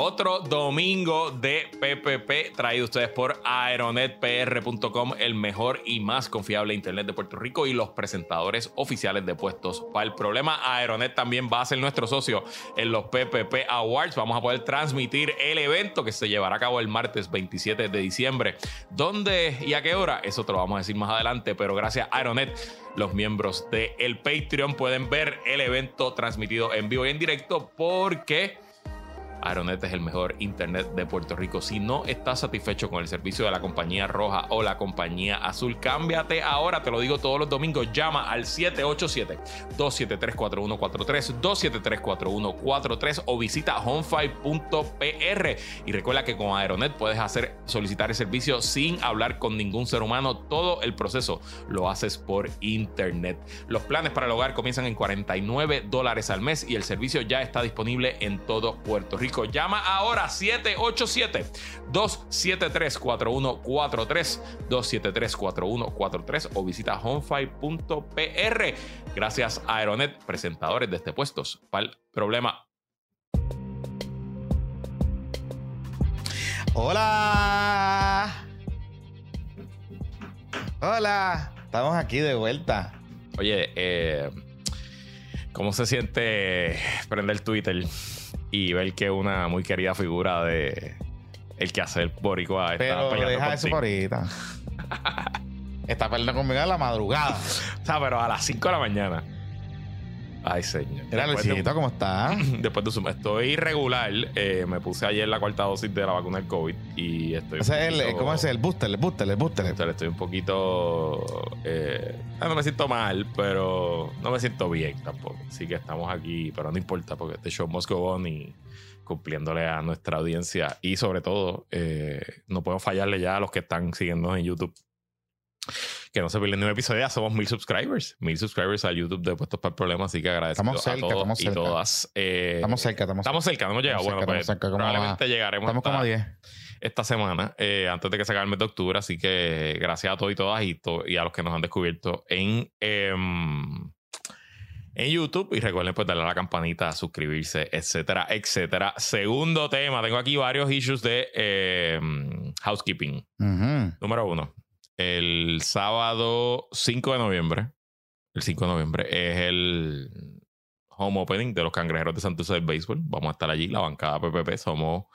Otro domingo de PPP traído ustedes por aeronetpr.com, el mejor y más confiable internet de Puerto Rico y los presentadores oficiales de puestos para el problema. Aeronet también va a ser nuestro socio en los PPP Awards. Vamos a poder transmitir el evento que se llevará a cabo el martes 27 de diciembre. ¿Dónde y a qué hora? Eso te lo vamos a decir más adelante, pero gracias a Aeronet los miembros del el Patreon pueden ver el evento transmitido en vivo y en directo porque Aeronet es el mejor internet de Puerto Rico. Si no estás satisfecho con el servicio de la compañía roja o la compañía azul, cámbiate ahora. Te lo digo todos los domingos. Llama al 787-273-4143, 273-4143 o visita homefive.pr. Y recuerda que con Aeronet puedes hacer solicitar el servicio sin hablar con ningún ser humano. Todo el proceso lo haces por internet. Los planes para el hogar comienzan en 49 dólares al mes y el servicio ya está disponible en todo Puerto Rico. Llama ahora 787-273-4143, 273-4143 o visita homefive.pr. Gracias a Aeronet, presentadores de este puestos para el problema. Hola. Hola. Estamos aquí de vuelta. Oye, eh, ¿cómo se siente prender Twitter? Y ver que una muy querida figura de el que hace el boricua está Pero peleando deja eso ahorita. Está peleando conmigo a la madrugada. O sea, pero a las 5 de la mañana. Ay, señor. De- Luisito, ¿cómo está? Después de su... Estoy irregular. eh, me puse ayer la cuarta dosis de la vacuna del COVID y estoy... El, poquito- ¿Cómo es el booster? El booster, el booster. o Estoy un poquito... eh, no me siento mal, pero no me siento bien tampoco. Así que estamos aquí, pero no importa porque este show must go on y cumpliéndole a nuestra audiencia y sobre todo eh, no podemos fallarle ya a los que están siguiendo en YouTube que no se pierden ni un episodio. Ya somos mil subscribers. Mil subscribers a YouTube de Puestos para el Problema. Así que cerca, a todos estamos y cerca. todas. Eh, Estamos cerca, estamos cerca. Estamos cerca, no hemos llegado. Bueno, pues cerca, probablemente a- llegaremos Estamos como a hasta 10. esta semana, eh, antes de que se acabe el mes de octubre. Así que gracias a todos y todas y, to- y a los que nos han descubierto en, em, en YouTube. Y recuerden pues darle a la campanita, suscribirse, etcétera, etcétera. Segundo tema, tengo aquí varios issues de em, housekeeping. Número uno, el sábado 5 de noviembre, el 5 de noviembre es el home opening de los cangrejeros de Santurce del Béisbol. Vamos a estar allí, la bancada PPP, somos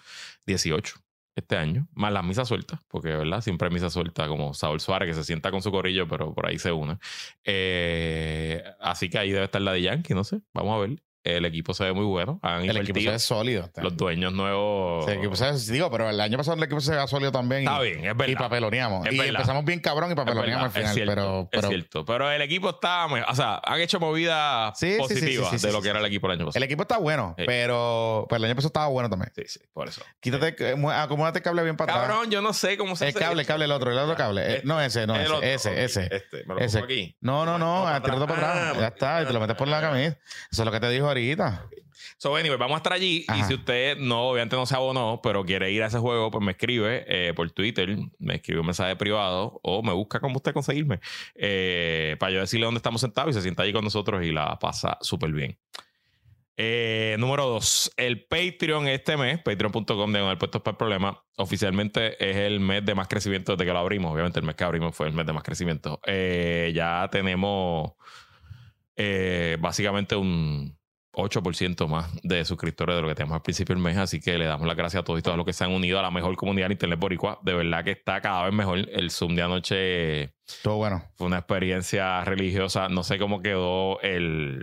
18 este año, más las misas sueltas, porque verdad siempre hay misa suelta como Saúl Suárez que se sienta con su corillo, pero por ahí se une. Eh, así que ahí debe estar la de Yankee, no sé, vamos a ver. El equipo se ve muy bueno. Han El equipo se ve sólido. Los dueños nuevos. Sí, el equipo se ve- digo, pero el año pasado el equipo se ve sólido también. Está y, bien, es verdad. y papeloneamos. Es y verdad. empezamos bien cabrón y papeloneamos al final. es cierto, pero, es cierto. Pero el equipo está. O sea, han hecho movidas Sí, positivas sí, de lo que era el equipo el año pasado. el equipo está bueno, pero, pero el año pasado estaba bueno también. Sí, sí, por eso. Quítate, eh, acomódate el cable bien para atrás. Cabrón, yo no sé cómo se El cable, el cable, el otro, el otro cable. Eh, no, ese, no, ese, ese, ese. Este, me lo pongo aquí. No, no, no, para atrás. Ya está, y te lo metes por la camisa. Eso es lo que te dijo ahorita. So, anyway, vamos a estar allí. Y si usted no, obviamente no se abonó, pero quiere ir a ese juego, pues me escribe eh, por Twitter, me escribe un mensaje privado o me busca como usted conseguirme eh, para yo decirle dónde estamos sentados y se sienta allí con nosotros y la pasa súper bien. Eh, número dos, el Patreon este mes, patreon.com de el puestos para el problema, oficialmente es el mes de más crecimiento desde que lo abrimos. Obviamente el mes que abrimos fue el mes de más crecimiento. Eh, ya tenemos básicamente un 8% más de suscriptores de lo que tenemos al principio del mes. Así que le damos las gracias a todos y todas los que se han unido a la mejor comunidad de Internet Boricua. De verdad que está cada vez mejor. El Zoom de anoche Todo bueno. fue una experiencia religiosa. No sé cómo quedó el,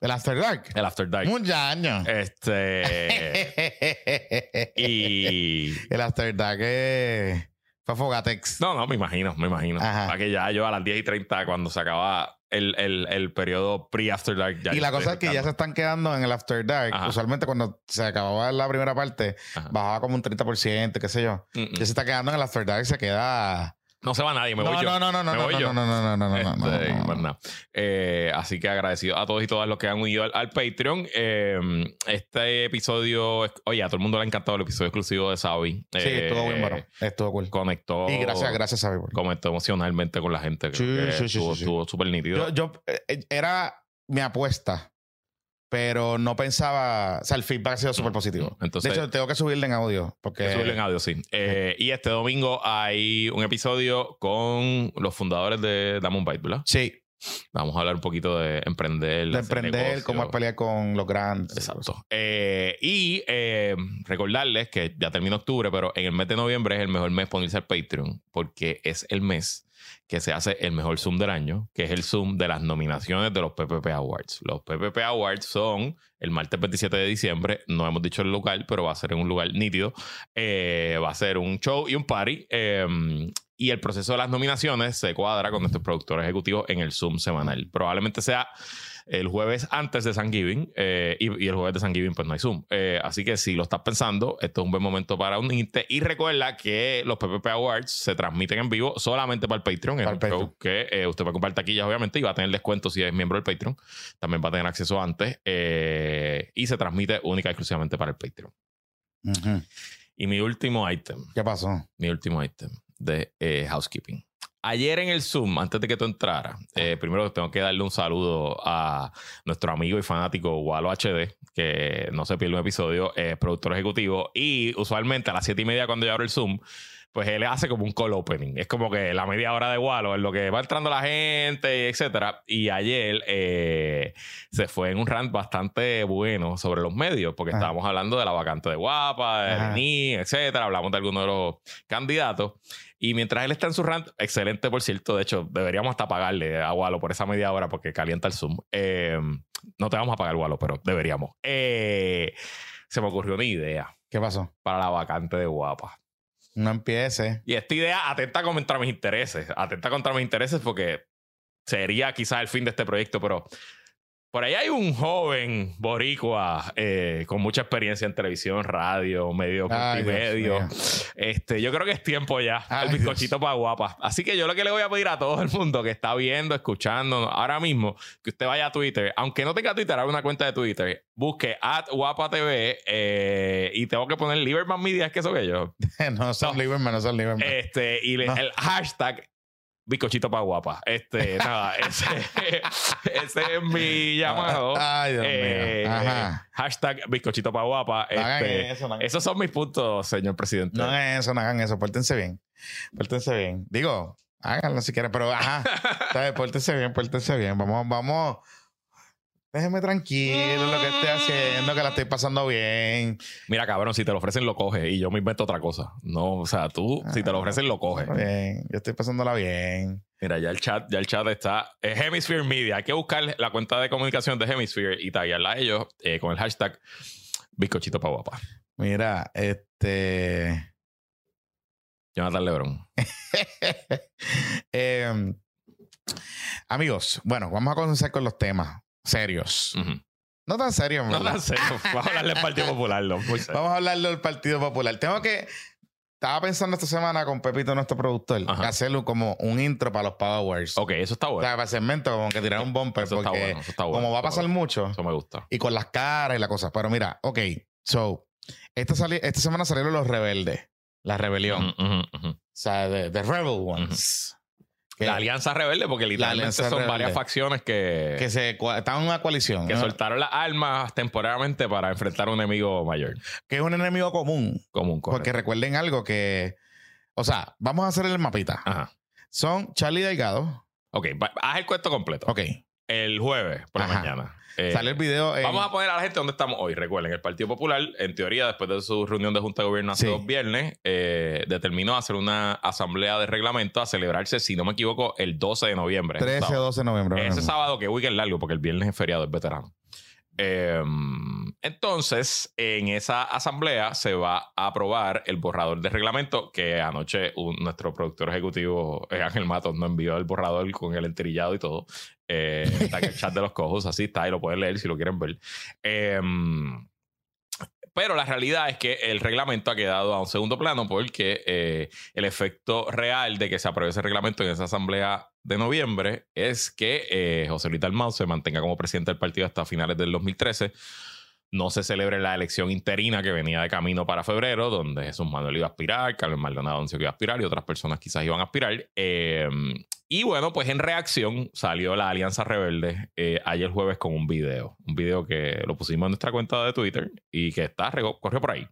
El After Dark. el After Dark. Muchos años. Este. y. El After Dark fue Fogatex. No, no, me imagino, me imagino. Para que ya yo a las 10 y 30, cuando se acaba el, el, el periodo pre-After Dark, ya y la cosa es que ya se están quedando en el After Dark. Ajá. Usualmente cuando se acababa la primera parte, Ajá. bajaba como un 30%, qué sé yo. Mm, mm. Ya se está quedando en el After Dark y se queda... No se va nadie, me no, voy yo. no, no, no, no, Me no, voy no, yo. no, no, no, no, no, no, no, Este. Eh, así que agradecido a todos y todas los que han unido al, al Patreon. Eh, este episodio, oye, a todo el mundo le ha encantado el episodio exclusivo de Sabi. Sí, estuvo bien bueno. Estuvo cool. Conectó. Y gracias, gracias, Sabi. por- Conectó emocionalmente con la gente. Sí, que sí, sí, estuvo sí, sí. estuvo súper nítido. Yo, yo, eh, era mi apuesta, pero no pensaba, o sea, el feedback ha sido súper positivo. Entonces- de hecho, tengo que subirle en audio, porque... Que subirlo en audio, sí. Eh, y este domingo hay un episodio con los fundadores de Damon Byte, ¿verdad? Sí, Vamos a hablar un poquito de emprender. de emprender, cómo es pelear con los grandes. Exacto. Eh, y eh, recordarles que ya termina octubre, pero en el mes de noviembre es el mejor mes para unirse al Patreon, porque es el mes que se hace el mejor Zoom del año, que es el Zoom de las nominaciones de los PPP Awards. Los PPP Awards son el martes 27 de diciembre, no hemos dicho el lugar, pero va a ser en un lugar nítido. Eh, va a ser un show y un party. eh, y el proceso de las nominaciones se cuadra con nuestros productores ejecutivos en el Zoom semanal. Probablemente sea el jueves antes de Thanksgiving eh, y, y el jueves de Thanksgiving pues no hay Zoom. Eh, así que si lo estás pensando, esto es un buen momento para unirte. Y recuerda que los PPP Awards se transmiten en vivo solamente para el Patreon. Para el show que eh, usted va a comprar taquillas obviamente y va a tener descuento si es miembro del Patreon. También va a tener acceso antes eh, y se transmite única y exclusivamente para el Patreon. Y mi último item ¿Qué pasó? mi último ítem de eh, housekeeping. Ayer en el Zoom, antes de que tú entraras, eh, primero tengo que darle un saludo a nuestro amigo y fanático Walo HD, que no se pierde un episodio, es productor ejecutivo. Y usualmente a las siete y media, cuando yo abro el Zoom, pues él hace como un call opening. Es como que la media hora de Walo, en lo que va entrando la gente, etcétera. Y ayer eh, se fue en un rant bastante bueno sobre los medios, porque Ajá. estábamos hablando de la vacante de Guapa, de. Lení, etcétera. Hablamos de algunos de los candidatos. Y mientras él está en su rant, excelente por cierto, de hecho, deberíamos hasta pagarle a Walo por esa media hora porque calienta el Zoom. Eh, no te vamos a pagar, Walo, pero deberíamos. Eh, se me ocurrió una idea ¿Qué pasó? para la vacante de Guapa. No empiece. Y esta idea atenta contra mis intereses. Atenta contra mis intereses porque sería quizás el fin de este proyecto, pero por ahí hay un joven boricua eh, con mucha experiencia en televisión, radio, medio Ay, multimedio. Este, yo creo que es tiempo ya. Ay, el bizcochito para guapa. Así que yo lo que le voy a pedir a todo el mundo que está viendo, escuchando ahora mismo, que usted vaya a Twitter, aunque no tenga Twitter, haga una cuenta de Twitter, busque at guapa TV eh, y tengo que poner Lieberman Media, es que eso que yo. no son No. Lieberman, no son Lieberman. Este, y le- No. el hashtag bizcochito para guapa. Este, nada, ese, ese es mi llamado. Ay, Dios Eh, mío. Ajá. Hashtag bizcochito para guapa. No hagan Este, eso, no hagan esos son mis puntos, señor presidente. No hagan eso, no hagan eso. Pórtense bien. Pórtense bien. Digo, háganlo si quieren, pero ajá. Pórtense bien, pórtense bien. Vamos, vamos. Déjeme tranquilo lo que estoy haciendo, que la estoy pasando bien. Mira, cabrón, si te lo ofrecen, lo coges. Y yo me invento otra cosa. No, o sea, tú, si te lo ofrecen, lo coges. Bien, yo estoy pasándola bien. Mira, ya el chat, ya el chat está. Es Hemisphere Media. Hay que buscar la cuenta de comunicación de Hemisphere y taguearla a ellos eh, con el hashtag bizcochito para guapa. Mira, este. Jonathan Lebron. Eh, amigos, bueno, vamos a comenzar con los temas serios. No tan serios, No tan serio. Vamos a hablarle del Partido Popular. No, muy serio. Vamos a hablar del Partido Popular. Tengo que. Estaba pensando esta semana con Pepito, nuestro productor, Ajá. hacerlo como un intro para los Power Wars. Ok, eso está O bueno. sea, para el segmento, como que tirar un bumper, Eso está porque bueno. Eso está bueno. como va a pasar mucho, Eso me gusta. y con las caras y la cosa. Pero mira, ok, so, esta, sali- esta semana salieron los rebeldes, la rebelión, ujú. o sea, the, the Rebel Ones. La Alianza Rebelde, porque literalmente son Rebelde. varias facciones que, que se estaban en una coalición, que ¿no? soltaron las armas temporariamente para enfrentar a un enemigo mayor. que es un enemigo común. Común, Porque correcto. recuerden algo que, o sea, vamos a hacer el mapita. Ajá. Son Charlie Delgado, Ok, haz el cuento completo. ok, El jueves por la mañana. Eh, sale el video. en- Vamos a poner a la gente donde estamos hoy. Recuerden, el Partido Popular, en teoría, después de su reunión de Junta de Gobierno hace Sí. dos viernes, eh, determinó hacer una asamblea de reglamento a celebrarse, si no me equivoco, el 12 de noviembre. 13, sábado. 12 de noviembre. Ese sábado, que weekend largo, porque el viernes es feriado, es veterano. Eh, entonces, en esa asamblea se va a aprobar el borrador de reglamento que anoche un- nuestro productor ejecutivo eh, Ángel Matos nos envió el borrador con el entrillado y todo. Eh, está en el chat de los cojos, así está, y lo pueden leer si lo quieren ver. Eh, pero la realidad es que el reglamento ha quedado a un segundo plano porque eh, el efecto real de que se apruebe ese reglamento en esa asamblea de noviembre es que eh, José Luis Dalmau se mantenga como presidente del partido hasta finales del 2013. No se celebre la elección interina que venía de camino para febrero, donde Jesús Manuel iba a aspirar, Carlos Maldonado anunció que iba a aspirar y otras personas quizás iban a aspirar. Eh, y bueno, pues en reacción salió la Alianza Rebelde eh, ayer jueves con un video. Un video que lo pusimos en nuestra cuenta de Twitter y que está, corrió por ahí.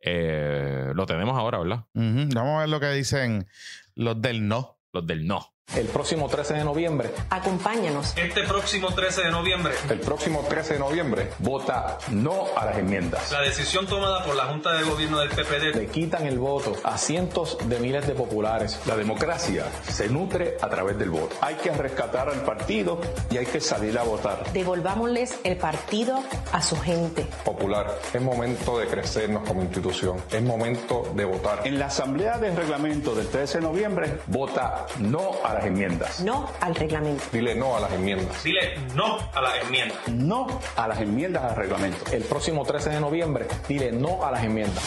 Eh, lo tenemos ahora, ¿verdad? Vamos a ver lo que dicen los del no. Los del no el próximo 13 de noviembre. Acompáñanos. Este próximo 13 de noviembre. El próximo 13 de noviembre. Vota no a las enmiendas. La decisión tomada por la Junta de Gobierno del PPD. Le quitan el voto a cientos de miles de populares. La democracia se nutre a través del voto. Hay que rescatar al partido y hay que salir a votar. Devolvámosles el partido a su gente. Popular, es momento de crecernos como institución. Es momento de votar. En la Asamblea de Reglamento del 13 de noviembre, vota no a las enmiendas. No al reglamento. Dile no a las enmiendas. Dile no a las enmiendas. No a las enmiendas al reglamento. El próximo 13 de noviembre, dile no a las enmiendas.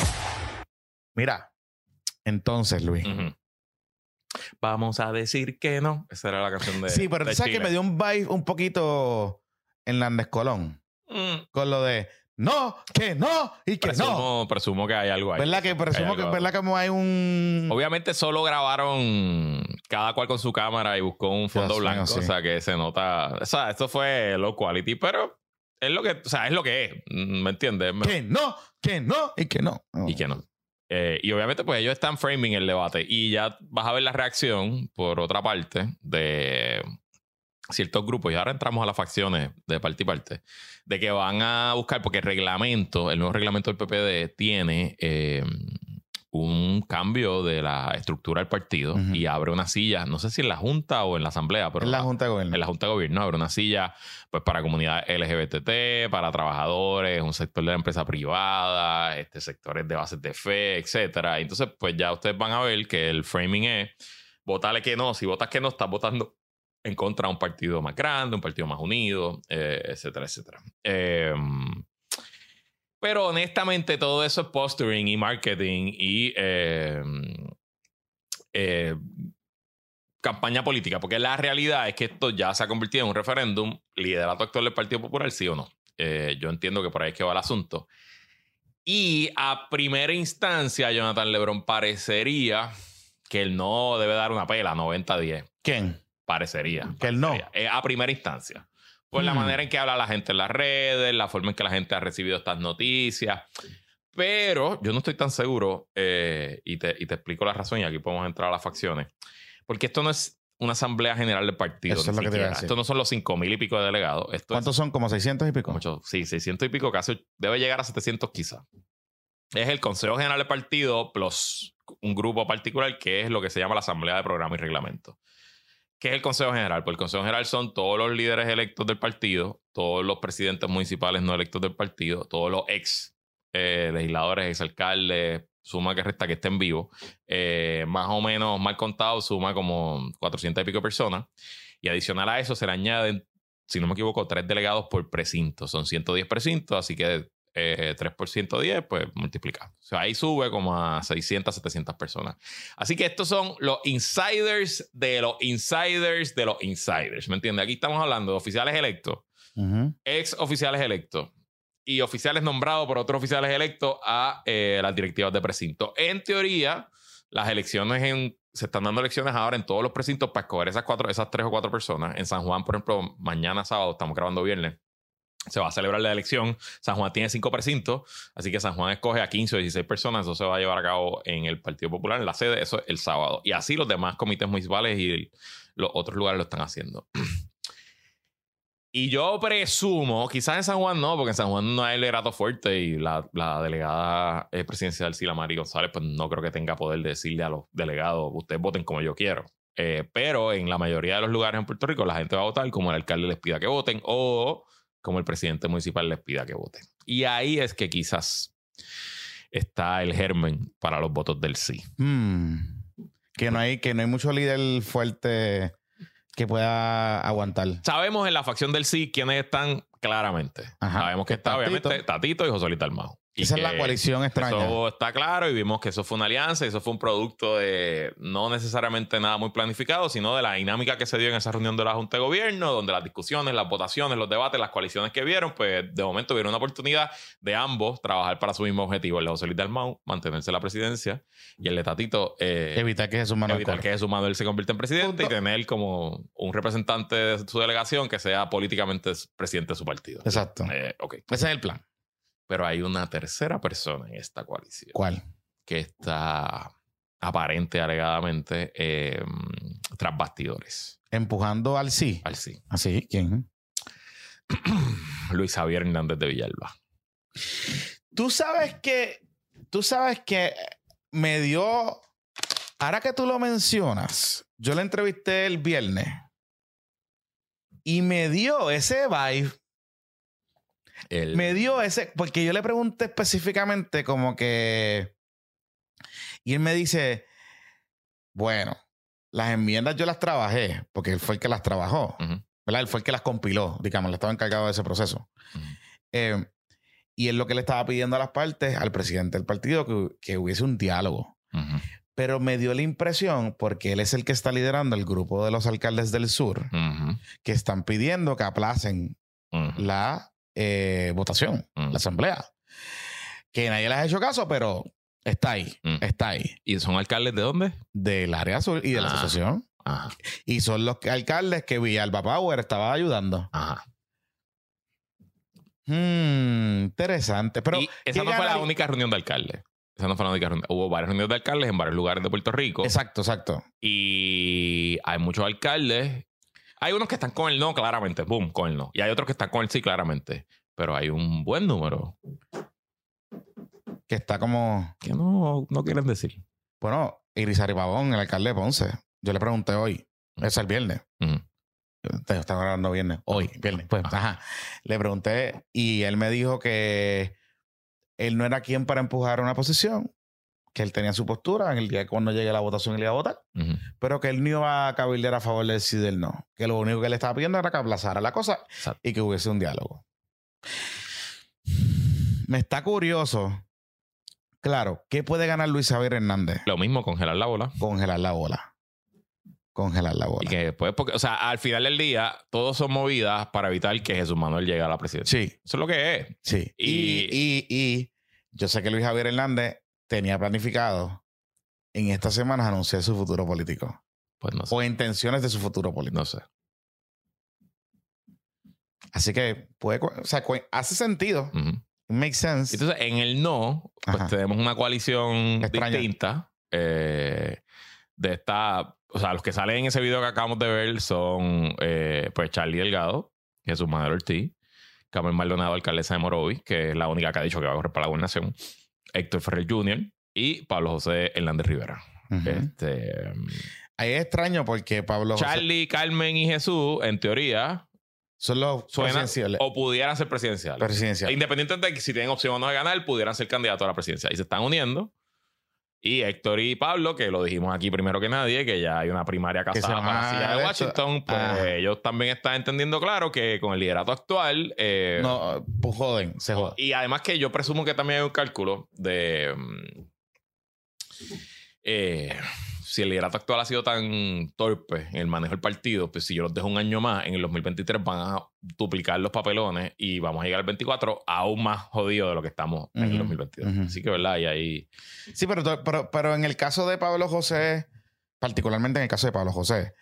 Mira, entonces, Luis. Vamos a decir que no. Esa era la canción de. Sí, pero tú sabes que me dio un vibe un poquito en Landes Colón. Mm. Con lo de no, que no y que no. Presumo que hay algo ahí. ¿Verdad que presumo que, ¿verdad que hay un. Obviamente solo grabaron cada cual con su cámara y buscó un fondo blanco. O sea que se nota. O sea, esto fue low quality, pero es lo que, o sea, es lo que es. ¿Me entiendes? Que no, que no y que no. Y que no. Eh, y obviamente, pues ellos están framing el debate. Y ya vas a ver la reacción, por otra parte, de ciertos grupos, y ahora entramos a las facciones de parte y parte, de que van a buscar, porque el reglamento, el nuevo reglamento del PPD tiene eh, un cambio de la estructura del partido y abre una silla, no sé si en la Junta o en la Asamblea, pero en la Junta de Gobierno. En la Junta de Gobierno abre una silla pues para comunidades LGBT, para trabajadores, un sector de la empresa privada, este, sectores de bases de fe, etcétera. Entonces, pues ya ustedes van a ver que el framing es votarle que no, si votas que no, estás votando en contra de un partido más grande, un partido más unido, eh, etcétera, etcétera. Em, pero honestamente todo eso es posturing y marketing y em, eh, campaña política, porque la realidad es que esto ya se ha convertido en un referéndum, liderato actual del Partido Popular, sí o no. Eh, yo entiendo que por ahí es que va el asunto. Y a primera instancia, Jonathan Lebron parecería que él no debe dar una pela 90-10. ¿Quién? Parecería. Que él no. Eh, a primera instancia. Por la mm. manera en que habla la gente en las redes, la forma en que la gente ha recibido estas noticias. Pero yo no estoy tan seguro, eh, y, te, y, te, explico la razón, y aquí podemos entrar a las facciones, porque esto no es una asamblea general de partido. Eso es lo que te voy a decir. Esto no son los cinco mil y pico de delegados. ¿Cuántos son? ¿Como 600 y pico? Mucho, sí, 600 y pico, casi debe llegar a 700 quizás. Es el Consejo General de Partido plus un grupo particular que es lo que se llama la Asamblea de Programa y Reglamento. ¿Qué es el Consejo General? Pues el Consejo General son todos los líderes electos del partido, todos los presidentes municipales no electos del partido, todos los ex eh, legisladores, ex alcaldes, suma que resta que estén vivos. Eh, más o menos, mal contado, suma como 400 y pico personas. Y adicional a eso se le añaden, si no me equivoco, tres delegados por precinto. Son 110 precintos, así que eh, 3 por 110, pues multiplica. O sea, ahí sube como a 600, 700 personas. Así que estos son los insiders de los insiders de los insiders. ¿Me entiendes? Aquí estamos hablando de oficiales electos, ex oficiales electos y oficiales nombrados por otros oficiales electos a eh, las directivas de precinto. En teoría, las elecciones en, se están dando elecciones ahora en todos los precintos para escoger esas cuatro, esas tres o cuatro personas. En San Juan, por ejemplo, mañana sábado, estamos grabando viernes se va a celebrar la elección. San Juan tiene cinco precintos, así que San Juan escoge a 15 o 16 personas. Eso se va a llevar a cabo en el Partido Popular, en la sede, eso es el sábado. Y así los demás comités municipales y los otros lugares lo están haciendo. Y yo presumo, quizás en San Juan no, porque en San Juan no hay liderato fuerte y la, delegada eh, presidencial Sila Mari González, pues no creo que tenga poder de decirle a los delegados, ustedes voten como yo quiero. Eh, pero en la mayoría de los lugares en Puerto Rico la gente va a votar como el alcalde les pida que voten o como el presidente municipal les pida que voten. Y ahí es que quizás está el germen para los votos del sí. Hmm. Que, no hay, que no hay mucho líder fuerte que pueda aguantar. Sabemos en la facción del sí quiénes están claramente. Sabemos que está obviamente Tatito y Josolita Armado. Y Esa es la coalición extraña. Eso está claro y vimos que eso fue una alianza y eso fue un producto de no necesariamente nada muy planificado, sino de la dinámica que se dio en esa reunión de la Junta de Gobierno, donde las discusiones, las votaciones, los debates, las coaliciones que vieron, pues de momento vieron una oportunidad de ambos trabajar para su mismo objetivo. El de José Luis Dalmau, mantenerse en la presidencia y el de Tatito, eh, Evitar que Jesús Manuel evitar que Jesús Manuel se convierta en presidente Punto. y tener como un representante de su delegación que sea políticamente presidente de su partido. Exacto. Eh, ok. Ese es el plan. Pero hay una tercera persona en esta coalición ¿Cuál? que está aparente, alegadamente, eh, tras bastidores. Empujando al sí. Al sí. Así, ¿quién? Luis Javier Hernández de Villalba. Tú sabes que, tú sabes que me dio, ahora que tú lo mencionas, yo le entrevisté el viernes y me dio ese vibe, El- me dio ese, porque yo le pregunté específicamente como que, y él me dice, bueno, las enmiendas yo las trabajé, porque él fue el que las trabajó, Ujú, ¿verdad? Él fue el que las compiló, digamos, le estaba encargado de ese proceso. ujú. Eh, y él lo que le estaba pidiendo a las partes, al presidente del partido, que, que hubiese un diálogo. Pero me dio la impresión, porque él es el que está liderando el grupo de los alcaldes del sur, que están pidiendo que aplacen la eh, votación, Mm. la asamblea. Que nadie les ha hecho caso, pero está ahí, Mm. está ahí. ¿Y son alcaldes de dónde? Del área sur y de la Ah. asociación. Ajá, Y son los alcaldes que Villalba Power estaba ayudando. ajá. Hmm, interesante. Pero y esa ¿qué no fue la única reunión de alcaldes. Esa no fue la única reunión. Hubo varias reuniones de alcaldes en varios lugares de Puerto Rico. Exacto, exacto. Y hay muchos alcaldes. Hay unos que están con el no, claramente. Boom, con el no. Y hay otros que están con el sí, claramente. Pero hay un buen número Que está como. que no, no quieren decir. Bueno, Irizarry Pavón, el alcalde de Ponce. Yo le pregunté hoy. Es el viernes. Ujú. Te- Estaba grabando viernes. Hoy, viernes. Pues, ajá. Le pregunté y él me dijo que él no era quien para empujar una posición, que él tenía su postura en el día que cuando llegue la votación él iba a votar, pero que él no iba a cabildear a favor del sí del no. Que lo único que le estaba pidiendo era que aplazara la cosa Exacto. y que hubiese un diálogo. Me está curioso. Claro, ¿qué puede ganar Luis Javier Hernández? Lo mismo, congelar la bola. Congelar la bola. Congelar la bola. Y que después, porque, o sea, al final del día, todos son movidas para evitar que Jesús Manuel llegue a la presidencia. Sí, Eso es lo que es. sí. Y, Y- y, y yo sé que Luis Javier Hernández tenía planificado en estas semanas anunciar su futuro político Pues no sé. o intenciones de su futuro político. No sé. Así que puede, o sea, hace sentido. It makes sense. Entonces, en el no, pues Ajá. tenemos una coalición Extraña. distinta. eh, de esta. O sea, los que salen en ese video que acabamos de ver son eh, pues Charlie Delgado, Jesús Manuel Ortiz, Carmen Maldonado, alcaldesa de Morovis, que es la única que ha dicho que va a correr para la gobernación, Héctor Ferrer Jr. y Pablo José Hernández Rivera. Este, Ahí es extraño porque Pablo José Charlie, Carmen y Jesús, en teoría, son los suenan presidenciales. o pudieran ser presidenciales. presidenciales. Independientemente de que si tienen opción o no de ganar, pudieran ser candidatos a la presidencia. Y se están uniendo. Y Héctor y Pablo, que lo dijimos aquí primero que nadie, que ya hay una primaria casada para la silla de Washington, pues Ah. ellos también están entendiendo claro que con el liderato actual. eh, No, pues joden, se joden. y además que yo presumo que también hay un cálculo de. mm, eh, si el liderato actual ha sido tan torpe en el manejo del partido, pues si yo los dejo un año más, en el 2023 van a duplicar los papelones y vamos a llegar al 24 aún más jodido de lo que estamos en el Ujú, 2022. ujú. Así que, ¿verdad? Y ahí. Sí, pero, pero, pero en el caso de Pablo José, particularmente en el caso de Pablo José,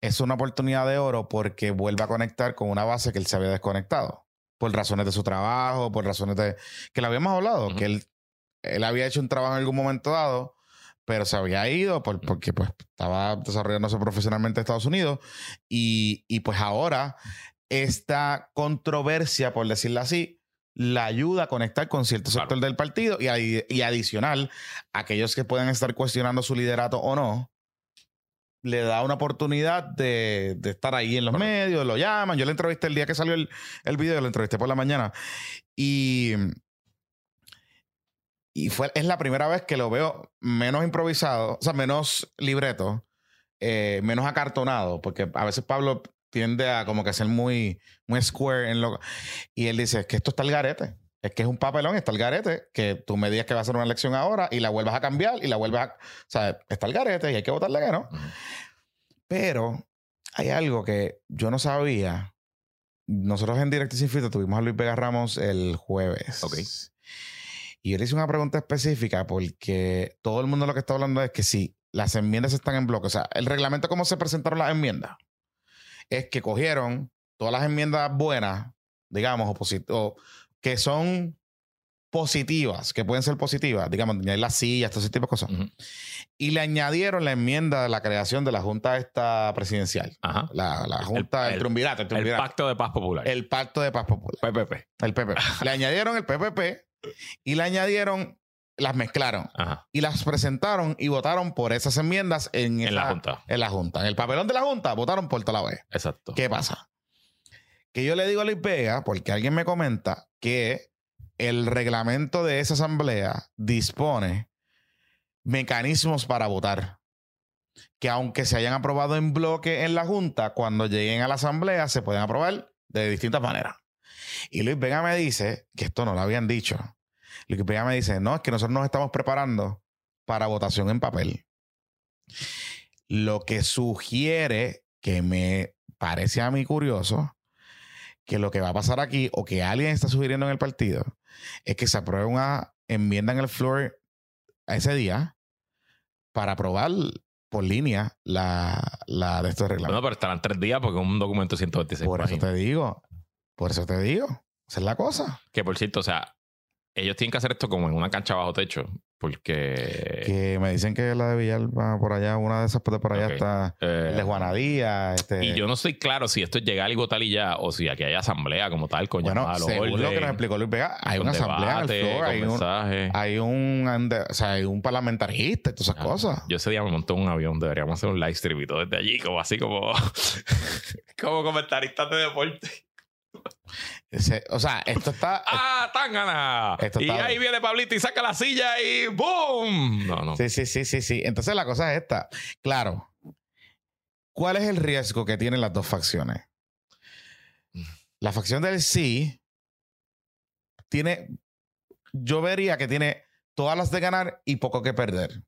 es una oportunidad de oro porque vuelve a conectar con una base que él se había desconectado. Por razones de su trabajo, por razones de. que lo habíamos hablado, que él, él había hecho un trabajo en algún momento dado, pero se había ido por- porque pues, estaba desarrollándose profesionalmente en Estados Unidos. Y, y pues ahora, esta controversia, por decirlo así, la ayuda a conectar con cierto Claro. sector del partido y, adi- y adicional, aquellos que puedan estar cuestionando su liderato o no, le da una oportunidad de, de estar ahí en los medios, lo llaman. Yo le entrevisté el día que salió el, el video, lo entrevisté por la mañana. Y, y fue, es la primera vez que lo veo menos improvisado, o sea, menos libreto, eh, menos acartonado, porque a veces Pablo tiende a como que ser muy, muy square en lo... Y él dice, es que esto está el garete. Es que es un papelón, está el garete, que tú me digas que va a ser una elección ahora y la vuelvas a cambiar y la vuelves a. O sea, está el garete y hay que votarle que no. Pero hay algo que yo no sabía. Nosotros en Directo y Sin Filtro tuvimos a Luis Vega Ramos el jueves. Ok. Y yo le hice una pregunta específica porque todo el mundo lo que está hablando es que sí, las enmiendas están en bloque. O sea, el reglamento, cómo se presentaron las enmiendas, es que cogieron todas las enmiendas buenas, digamos, o, que son positivas, que pueden ser positivas, digamos, añadir las sillas, todo ese tipo de cosas, y le añadieron la enmienda de la creación de la Junta esta presidencial. Ajá. La, la Junta, el, el- triunvirato, el El triunvirato. Pacto de Paz Popular. el Pacto de Paz Popular. PPP. El PPP. le añadieron el PPP y le añadieron, las mezclaron Ajá. y las presentaron y votaron por esas enmiendas en, En esa- la Junta. En la Junta. En el papelón de la Junta votaron por toda la vez. Exacto. ¿Qué pasa? Que yo le digo a Luis Vega, porque alguien me comenta que el reglamento de esa asamblea dispone mecanismos para votar. Que aunque se hayan aprobado en bloque en la Junta, cuando lleguen a la asamblea se pueden aprobar de distintas maneras. Y Luis Vega me dice que esto no lo habían dicho. Luis Vega me dice, no, es que nosotros nos estamos preparando para votación en papel. Lo que sugiere que me parece a mí curioso que lo que va a pasar aquí o que alguien está sugiriendo en el partido es que se apruebe una enmienda en el floor a ese día para aprobar por línea la, la de estos Bueno, reglamentos. pero estarán tres días porque es un documento de 126 por eso te digo, por eso te digo, esa es la cosa. Que por cierto, o sea, ellos tienen que hacer esto como en una cancha bajo techo. Porque. Que me dicen que la de Villalba por allá, una de esas de por allá está eh, de Juanadía, este Y yo no estoy claro si esto es llegar y votar y ya, o si aquí hay asamblea como tal, con bueno, a los según lo que nos explicó Luis Vega, hay una asamblea debate, floor, hay un, hay un, ande- o sea, hay un parlamentarista y todas esas Ah, cosas. Yo ese día me monté en un avión, deberíamos hacer un live stream y todo desde allí, como así como, como comentaristas de deporte. O sea, esto está. ¡Ah, Tangana! Esto Y está- ahí viene Pablito y saca la silla y ¡boom! No, no. Sí, sí, sí, sí, sí. Entonces la cosa es esta. Claro. ¿Cuál es el riesgo que tienen las dos facciones? La facción del sí tiene. Yo vería que tiene todas las de ganar y poco que perder.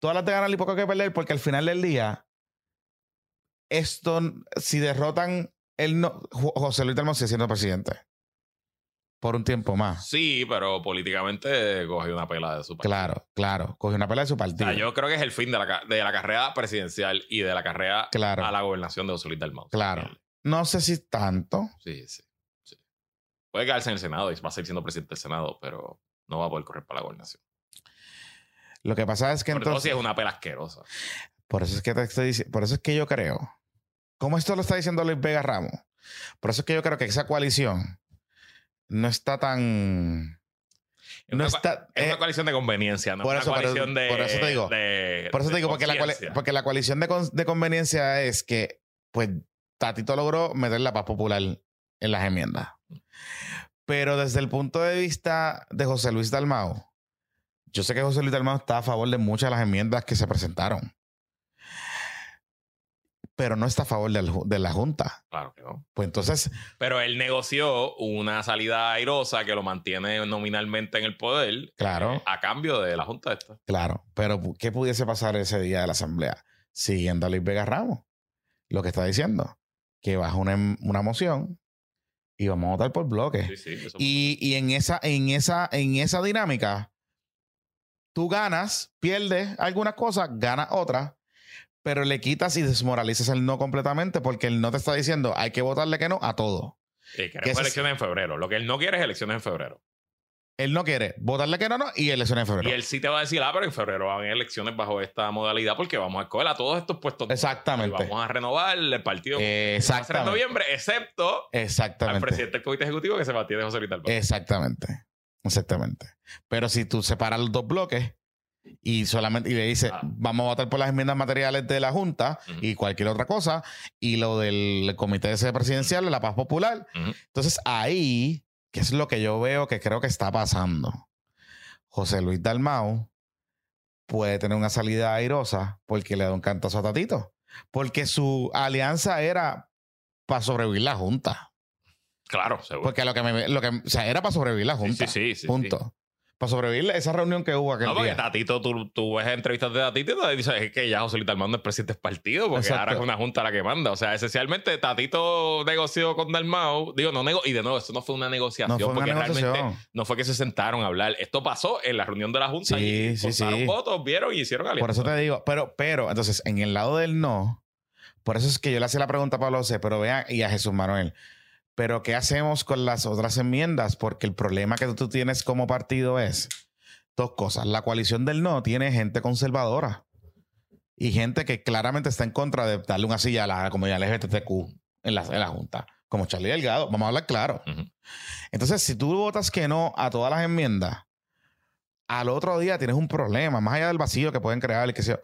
Todas las de ganar y poco que perder, porque al final del día, esto, si derrotan el no, Jo- José Luis Dalmau sigue siendo presidente. Por un tiempo más. Sí, pero políticamente cogió una pela de su partido. Claro, claro. Cogió una pelea de su O partido. sea, yo creo que es el fin de la, de la carrera presidencial y de la carrera Claro. a la gobernación de José Luis Dalmau. Claro. No sé si tanto. Sí, sí, sí. Puede quedarse en el Senado y va a seguir siendo presidente del Senado, pero no va a poder correr para la gobernación. Lo que pasa es que Sobre todo si entonces. es una pela asquerosa. Por eso es que te estoy dici- por eso es que yo creo. Como esto lo está diciendo Luis Vega Ramos. Por eso es que yo creo que esa coalición no está tan. No una, está. es una eh, coalición de conveniencia, no por es eso, una por eso- coalición de. por eso te digo. de- por eso te digo, porque la, porque la coalición de, con- de conveniencia es que, pues, Tatito logró meter la paz popular en las enmiendas. Pero desde el punto de vista de José Luis Dalmau, yo sé que José Luis Dalmau está a favor de muchas de las enmiendas que se presentaron. Pero no está a favor del de la Junta. Claro que no. Pues entonces, Pero él negoció una salida airosa que lo mantiene nominalmente en el poder. Claro. eh, a cambio de la Junta esta. claro, pero ¿qué pudiese pasar ese día de la asamblea? Siguiendo a Luis Vega Ramos, lo que está diciendo, que baja una, una moción y vamos a votar por bloque. Sí, sí. Y, y en, esa, en, esa, en esa dinámica, tú ganas, pierdes algunas cosas, ganas otras, pero le quitas y desmoralizas el no completamente porque él no te está diciendo hay que votarle que no a todo. Sí, queremos que ese es- elecciones en febrero. Lo que él no quiere es elecciones en febrero. Él no quiere votarle que no, no y elecciones en febrero. Y él sí te va a decir, ah, pero en febrero van a haber elecciones bajo esta modalidad porque vamos a escoger a todos estos puestos. Exactamente. Y vamos a renovar el partido. que va a ser en Exactamente. noviembre, excepto al Exactamente. presidente del comité ejecutivo que se mantiene José Luis Dalmau. Exactamente. Exactamente. Pero si tú separas los dos bloques y solamente y le dices, Ah. vamos a votar por las enmiendas materiales de la Junta y cualquier otra cosa, y lo del comité ese presidencial de la paz popular, entonces ahí, que es lo que yo veo que creo que está pasando. José Luis Dalmau puede tener una salida airosa porque le da un cantazo a Tatito. Porque su alianza era para sobrevivir la Junta. Claro, seguro. Porque lo que me, lo que, o sea, era para sobrevivir la junta. sí, sí, sí, Punto. Para sobrevivir esa reunión que hubo aquel No, porque día. Tatito, tú, tú ves entrevistas de Tatito y dices es que ya José Luis Dalmau no es presidente del partido, porque Exacto. ahora es una junta la que manda. O sea, esencialmente Tatito negoció con Dalmau. Digo, no nego y de nuevo, esto no fue una negociación, No fue una porque negociación. realmente no fue que se sentaron a hablar. Esto pasó en la reunión de la junta. Sí, y sí, sí. votos, vieron y hicieron alianza. Por eso te digo, pero, pero, entonces, en el lado del no, por eso es que yo le hacía la pregunta a Pablo C, pero vean, y a Jesús Manuel, pero ¿qué hacemos con las otras enmiendas? Porque el problema que tú tienes como partido es dos cosas. La coalición del no tiene gente conservadora y gente que claramente está en contra de darle una silla a la comunidad LGBTQ en la, en la Junta, como Charlie Delgado. Vamos a hablar claro. Entonces, si tú votas que no a todas las enmiendas, al otro día tienes un problema, más allá del vacío que pueden crear, y que sea,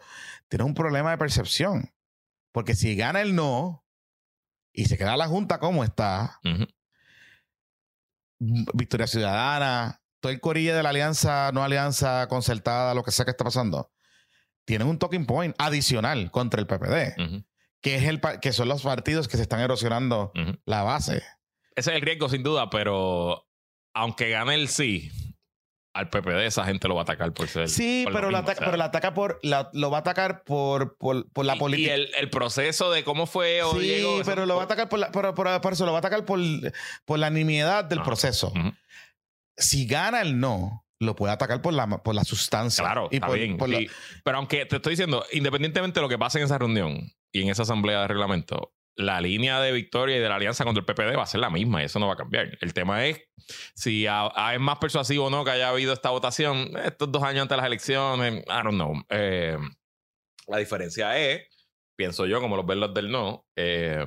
tienes un problema de percepción. Porque si gana el no y se queda la Junta como está, Victoria Ciudadana, todo el corillo de la alianza, no alianza, concertada, lo que sea que está pasando, tienen un talking point adicional contra el PPD, que, es el, que son los partidos que se están erosionando la base. Ese es el riesgo, sin duda, pero aunque gane el sí, al PPD esa gente lo va a atacar por ser. Sí, por pero, lo mismo, ataca, o sea. pero lo ataca por la- lo va a atacar por, por, por la Y- política. Y el, el proceso de cómo fue o sí, Diego, eso- pero lo va a atacar por, la, por, por- eso, lo va a atacar por, por la nimiedad del Ah, proceso. Si gana el no, lo puede atacar por la, por la sustancia. Claro, y está por- bien. por la- sí. Pero aunque te estoy diciendo, independientemente de lo que pase en esa reunión y en esa asamblea de reglamento, la línea de victoria y de la alianza contra el PPD va a ser la misma y eso no va a cambiar. El tema es si a- a- es más persuasivo o no que haya habido esta votación estos dos años antes de las elecciones. I don't know. Eh, la diferencia es, pienso yo, como los ven los del no, eh,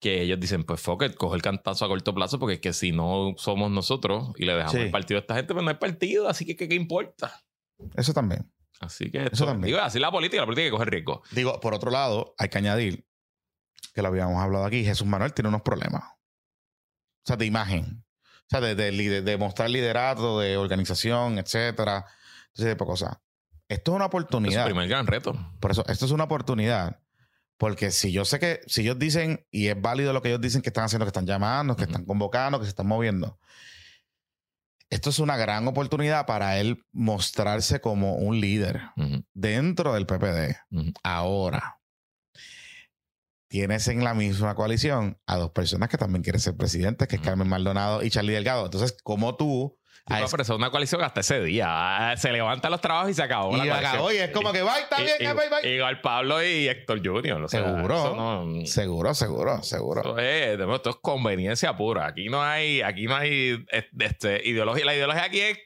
que ellos dicen, pues fuck it, coge el cantazo a corto plazo porque es que si no somos nosotros y le dejamos Sí. el partido a esta gente, pues no hay partido, así que ¿qué, qué importa? Eso también. Así que Eso también. digo, así la política, la política que coger riesgo. Digo, por otro lado, hay que añadir que lo habíamos hablado aquí. Jesús Manuel tiene unos problemas. O sea, de imagen. O sea, de, de, mostrar liderato, de organización, etcétera. Ese tipo de cosas. Esto es una Es su oportunidad. primer gran reto. Por eso, esto es una oportunidad. Porque si yo sé que, si ellos dicen, y es válido lo que ellos dicen que están haciendo, que están llamando, que están convocando, que se están moviendo, esto es una gran oportunidad para él mostrarse como un líder dentro del PPD. Ahora, tienes en la misma coalición a dos personas que también quieren ser presidentes, que es. Carmen Maldonado y Charlie Delgado. Entonces, como tú... Sí, pero eso es una coalición hasta ese día. Ah, Se levantan los trabajos y se acabó. la y coalición. acabó, y es como que, bye, está bien, bye, bye. Igual Pablo y Héctor Junior. o sea, Seguro. no- Seguro, seguro, seguro. Esto es, esto es conveniencia pura. Aquí no hay, aquí no hay eh, este, ideología. La ideología aquí es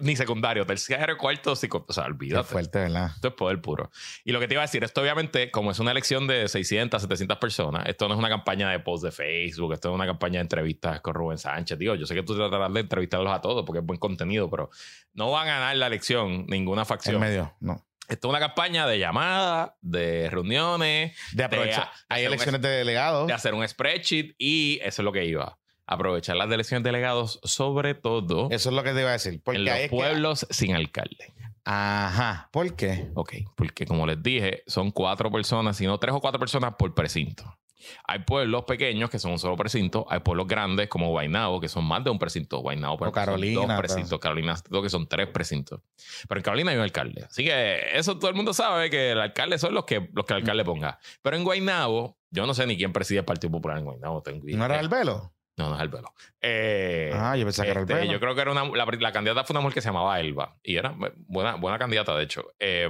ni secundario, terciario, cuarto, psico. O sea, Qué olvídate. fuerte, ¿verdad? Esto es poder puro. Y lo que te iba a decir, esto obviamente, como es una elección de 600, 700 personas, esto no es una campaña de post de Facebook, esto es una campaña de entrevistas con Rubén Sánchez. Digo, yo sé que tú tratarás de entrevistarlos a todos porque es buen contenido, pero no va a ganar la elección ninguna En facción. medio, no. Esto es una campaña de llamadas, de reuniones, De aprovechar. de Hay hacer un elecciones de delegados. de hacer un spreadsheet y eso es lo que iba. Aprovechar las elecciones de delegados, sobre todo Eso es lo que te iba a decir. Porque en los que- pueblos sin alcalde. Ajá. ¿Por qué? Ok, porque como les dije, son cuatro personas, sino tres o cuatro personas por precinto. Hay pueblos pequeños que son un solo precinto, hay pueblos grandes como Guaynabo, que son más de un precinto. Guaynabo, por O son Carolina, dos pero- precintos. Carolina, creo que son tres precintos. Pero en Carolina hay un alcalde. Así que eso todo el mundo sabe que el alcalde son los que, los que el alcalde ponga. Pero en Guaynabo, yo no sé ni quién preside el Partido Popular en Guaynabo. Tengo ¿No era el velo? No, no es Albelo. Eh, Ah, yo pensaba que era el este, velo. Yo creo que era una. La, la candidata fue una mujer que se llamaba Elba. Y era buena, buena candidata, de hecho. Eh,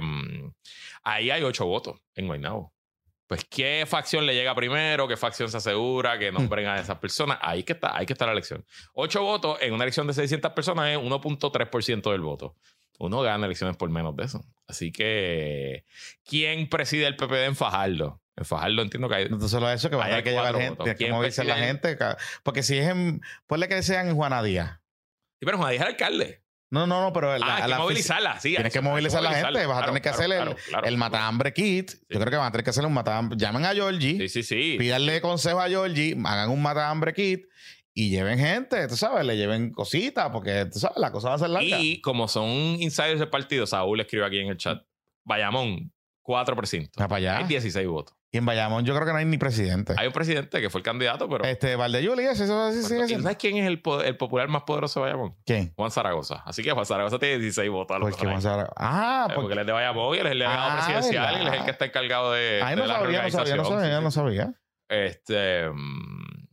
ahí hay ocho votos en Guaynabo. Pues, ¿qué facción le llega primero? ¿Qué facción se asegura que nombren a esas personas? Ahí que está, ahí que está la elección. Ocho votos en una elección de 600 personas es 1.3% del voto. Uno gana elecciones por menos de eso. Así que, ¿quién preside el PPD en Fajardo? En Fajardo entiendo que hay. No solo eso, que va a tener hay que llevar gente, tiene que ¿Quién movilizar la gente. Porque si es en. Ponle que sean en Juana Díaz. Sí, pero Juan Díaz es alcalde. No, no, no, pero. la- ah, hay a que la movilizarla, sí. Tienes que hay movilizar a la gente. Vas a Claro, tener que claro, hacer el, claro, el matambre kit. Yo creo que van a tener que hacer un matambre. Llamen a Georgie, Sí, sí, sí. pídanle consejo a Georgie, hagan un matambre kit y lleven gente, tú sabes, le lleven cositas, porque tú sabes, la cosa va a ser larga. Y como son insiders del partido, Saúl escribe aquí en el chat, Bayamón, cuatro precintos. Va para allá. Hay 16 votos. Y en Bayamón yo creo que no hay ni presidente. Hay un presidente que fue el candidato, pero. Este, Valdeyuli, ese, eso sí Bueno, ¿y. ¿Sabes quién es el, po- el popular más poderoso de Bayamón? ¿Quién? Juan Zaragoza. Así que Juan Zaragoza tiene 16 votos. a lo Porque mejor ahí. vamos a Ah, Eh, porque. porque él es de Bayamón y él es el delegado Ah, presidencial y él es el que está encargado de, Ay, de no la sabía, no sabía, no sabía, no sabía. Este, mm,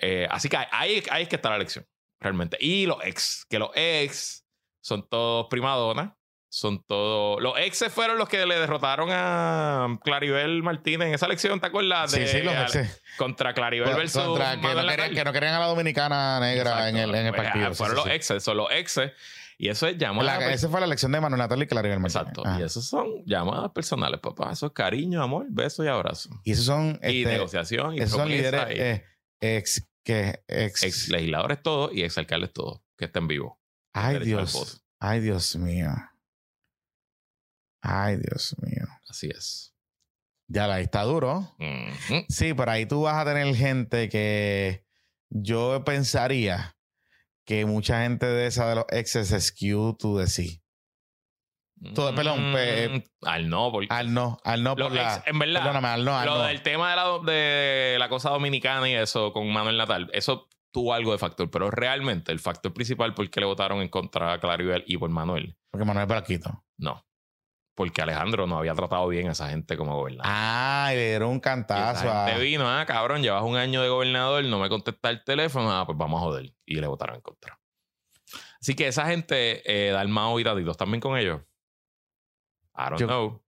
eh, así que ahí, ahí es que está la elección, realmente. Y los ex, que los ex son todos primadonas, son todos... Los exes fueron los que le derrotaron a Claribel Martínez en esa elección, ¿te acuerdas? Sí, De- sí, los ale- exes. Contra Claribel versus Contra- que, no querían, Natal. que no querían a la dominicana negra en el, en el Pues, partido. sí, fueron sí, los sí. exes, son los exes. Y eso es llamada... La- esa fue la elección de Manuel Natal y Claribel Martínez. Exacto. Y esos son llamadas personales, papá. Eso es cariño, amor, beso y abrazo. Y esos son. y este, negociación. Y esos son líderes y eh, ex. Que, ex, ex legisladores todos y ex alcaldes todos que estén vivos. Ay, Dios. Ay, Dios mío. Ay, Dios mío. Así es. Ya la está duro. Sí, por ahí tú vas a tener gente que yo pensaría que mucha gente de esa de los exes skew to the sí. Todo- perdón, pe- Mm, al no, porque Al no, al no por la. ex, en verdad, Perdóname, al no, al lo no. del tema de la, de la cosa dominicana y eso con Manuel Natal, eso tuvo algo de factor, pero realmente el factor principal por qué le votaron en contra a Claribel y por Manuel, Porque Manuel Blanquito. no. Porque Alejandro no había tratado bien a esa gente como gobernador. Ah, y le dieron un cantazo. gente vino, ah, cabrón, llevas un año de gobernador, no me contesta el teléfono, ah, pues vamos a joder. Y le votaron en contra. Así que esa gente, eh, Dalmao y Tatitos, ¿también con ellos? I don't Yo- know.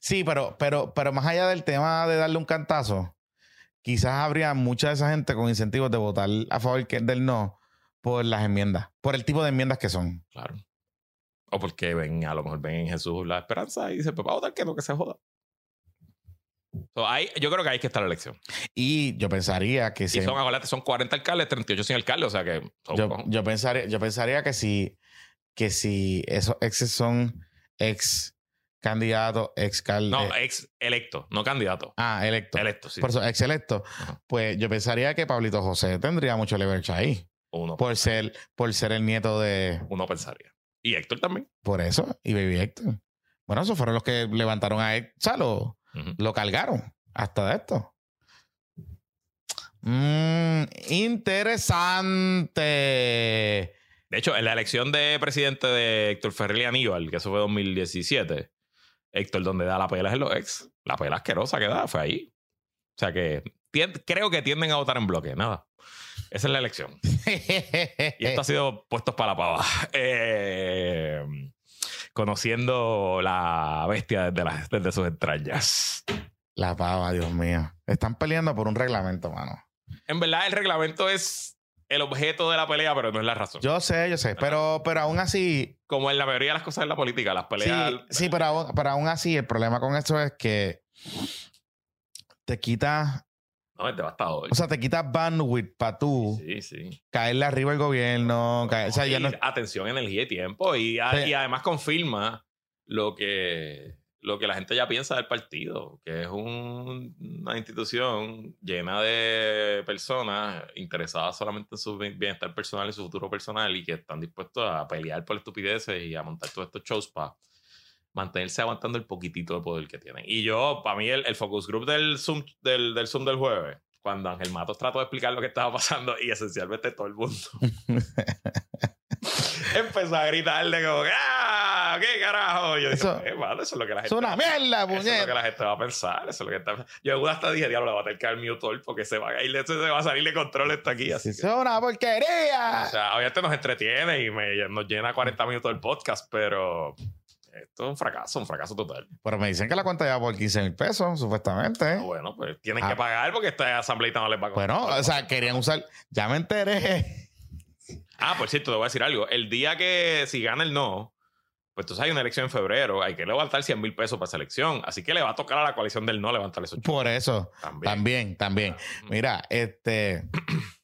Sí, pero, pero, pero más allá del tema de darle un cantazo, quizás habría mucha de esa gente con incentivos de votar a favor del no por las enmiendas, por el tipo de enmiendas que son. Claro. O porque ven, a lo mejor ven en Jesús la esperanza y dicen, pues vamos a votar que no, que se joda. So, ahí, yo creo que ahí que está la elección. Y yo pensaría que si Y son, acuérdate, son 40 alcaldes, 38 sin alcalde, o sea que... son- yo, yo pensaría, yo pensaría que si, que si esos exes son ex candidatos, ex cal- no, ex electo, no candidato. ah, electo. Electo, sí. Por eso, ex electo. Pues yo pensaría que Pablito José tendría mucho leverage ahí. Uno, Por ser, por ser el nieto de. uno pensaría. Y Héctor también. Por eso. Y Baby Héctor. Bueno, esos fueron los que levantaron a él. O sea, lo, lo cargaron hasta de esto. Mm, interesante. De hecho, en la elección de presidente de Héctor Ferrer y Aníbal, que eso fue 2017, Héctor, donde da la pela es en los ex. La pela asquerosa que da fue ahí. O sea que creo que tienden a votar en bloque, nada. Esa es la elección. Y esto ha sido puestos para la pava. Eh, conociendo la bestia desde, las- desde sus entrañas. La pava, Dios mío. Están peleando por un reglamento, mano. En verdad, el reglamento es el objeto de la pelea, pero no es la razón. Yo sé, yo sé. Pero, pero aún así. Como en la mayoría de las cosas en la política, las Sí, peleas. sí pero, aún, pero aún así, el problema con esto es que te quita. No, es devastador. O sea, te quita bandwidth para tú sí, sí. caerle arriba al gobierno. caer- o sea, ya Y no, Atención, energía y tiempo. Y, a- Sí. y además confirma lo que, lo que la gente ya piensa del partido, que es un- una institución llena de personas interesadas solamente en su bien- bienestar personal y su futuro personal y que están dispuestos a pelear por estupideces y a montar todos estos shows para mantenerse aguantando el poquitito de poder que tienen. Y yo, para mí, el, el focus group del Zoom, del, del Zoom del jueves, cuando Ángel Matos trató de explicar lo que estaba pasando y esencialmente todo el mundo empezó a gritarle como ¡ah! ¿Qué carajo? Yo Eso- digo, eh, eso es lo que la es gente una mierda, eso es lo que la gente va a pensar. Eso es lo que está Yo hasta dije, diablo, le va a tener que mute porque se va a ir, se va a salir de control esto aquí. Así Es que, una porquería. o sea, obviamente nos entretiene y me, nos llena 40 minutos el podcast, pero esto es un fracaso, un fracaso total. Pero me dicen que la cuenta ya por 15 mil pesos, supuestamente. Ah, Bueno, pues tienen Ah. que pagar porque esta asambleita no les va a Bueno, o sea, querían usar. Ya me enteré. Ah, por cierto, te voy a decir algo. El día que si gana el no, pues entonces hay una elección en febrero, hay que levantar 100 mil pesos para esa elección. Así que le va a tocar a la coalición del no levantar esos Por eso. también. También. Mira, este.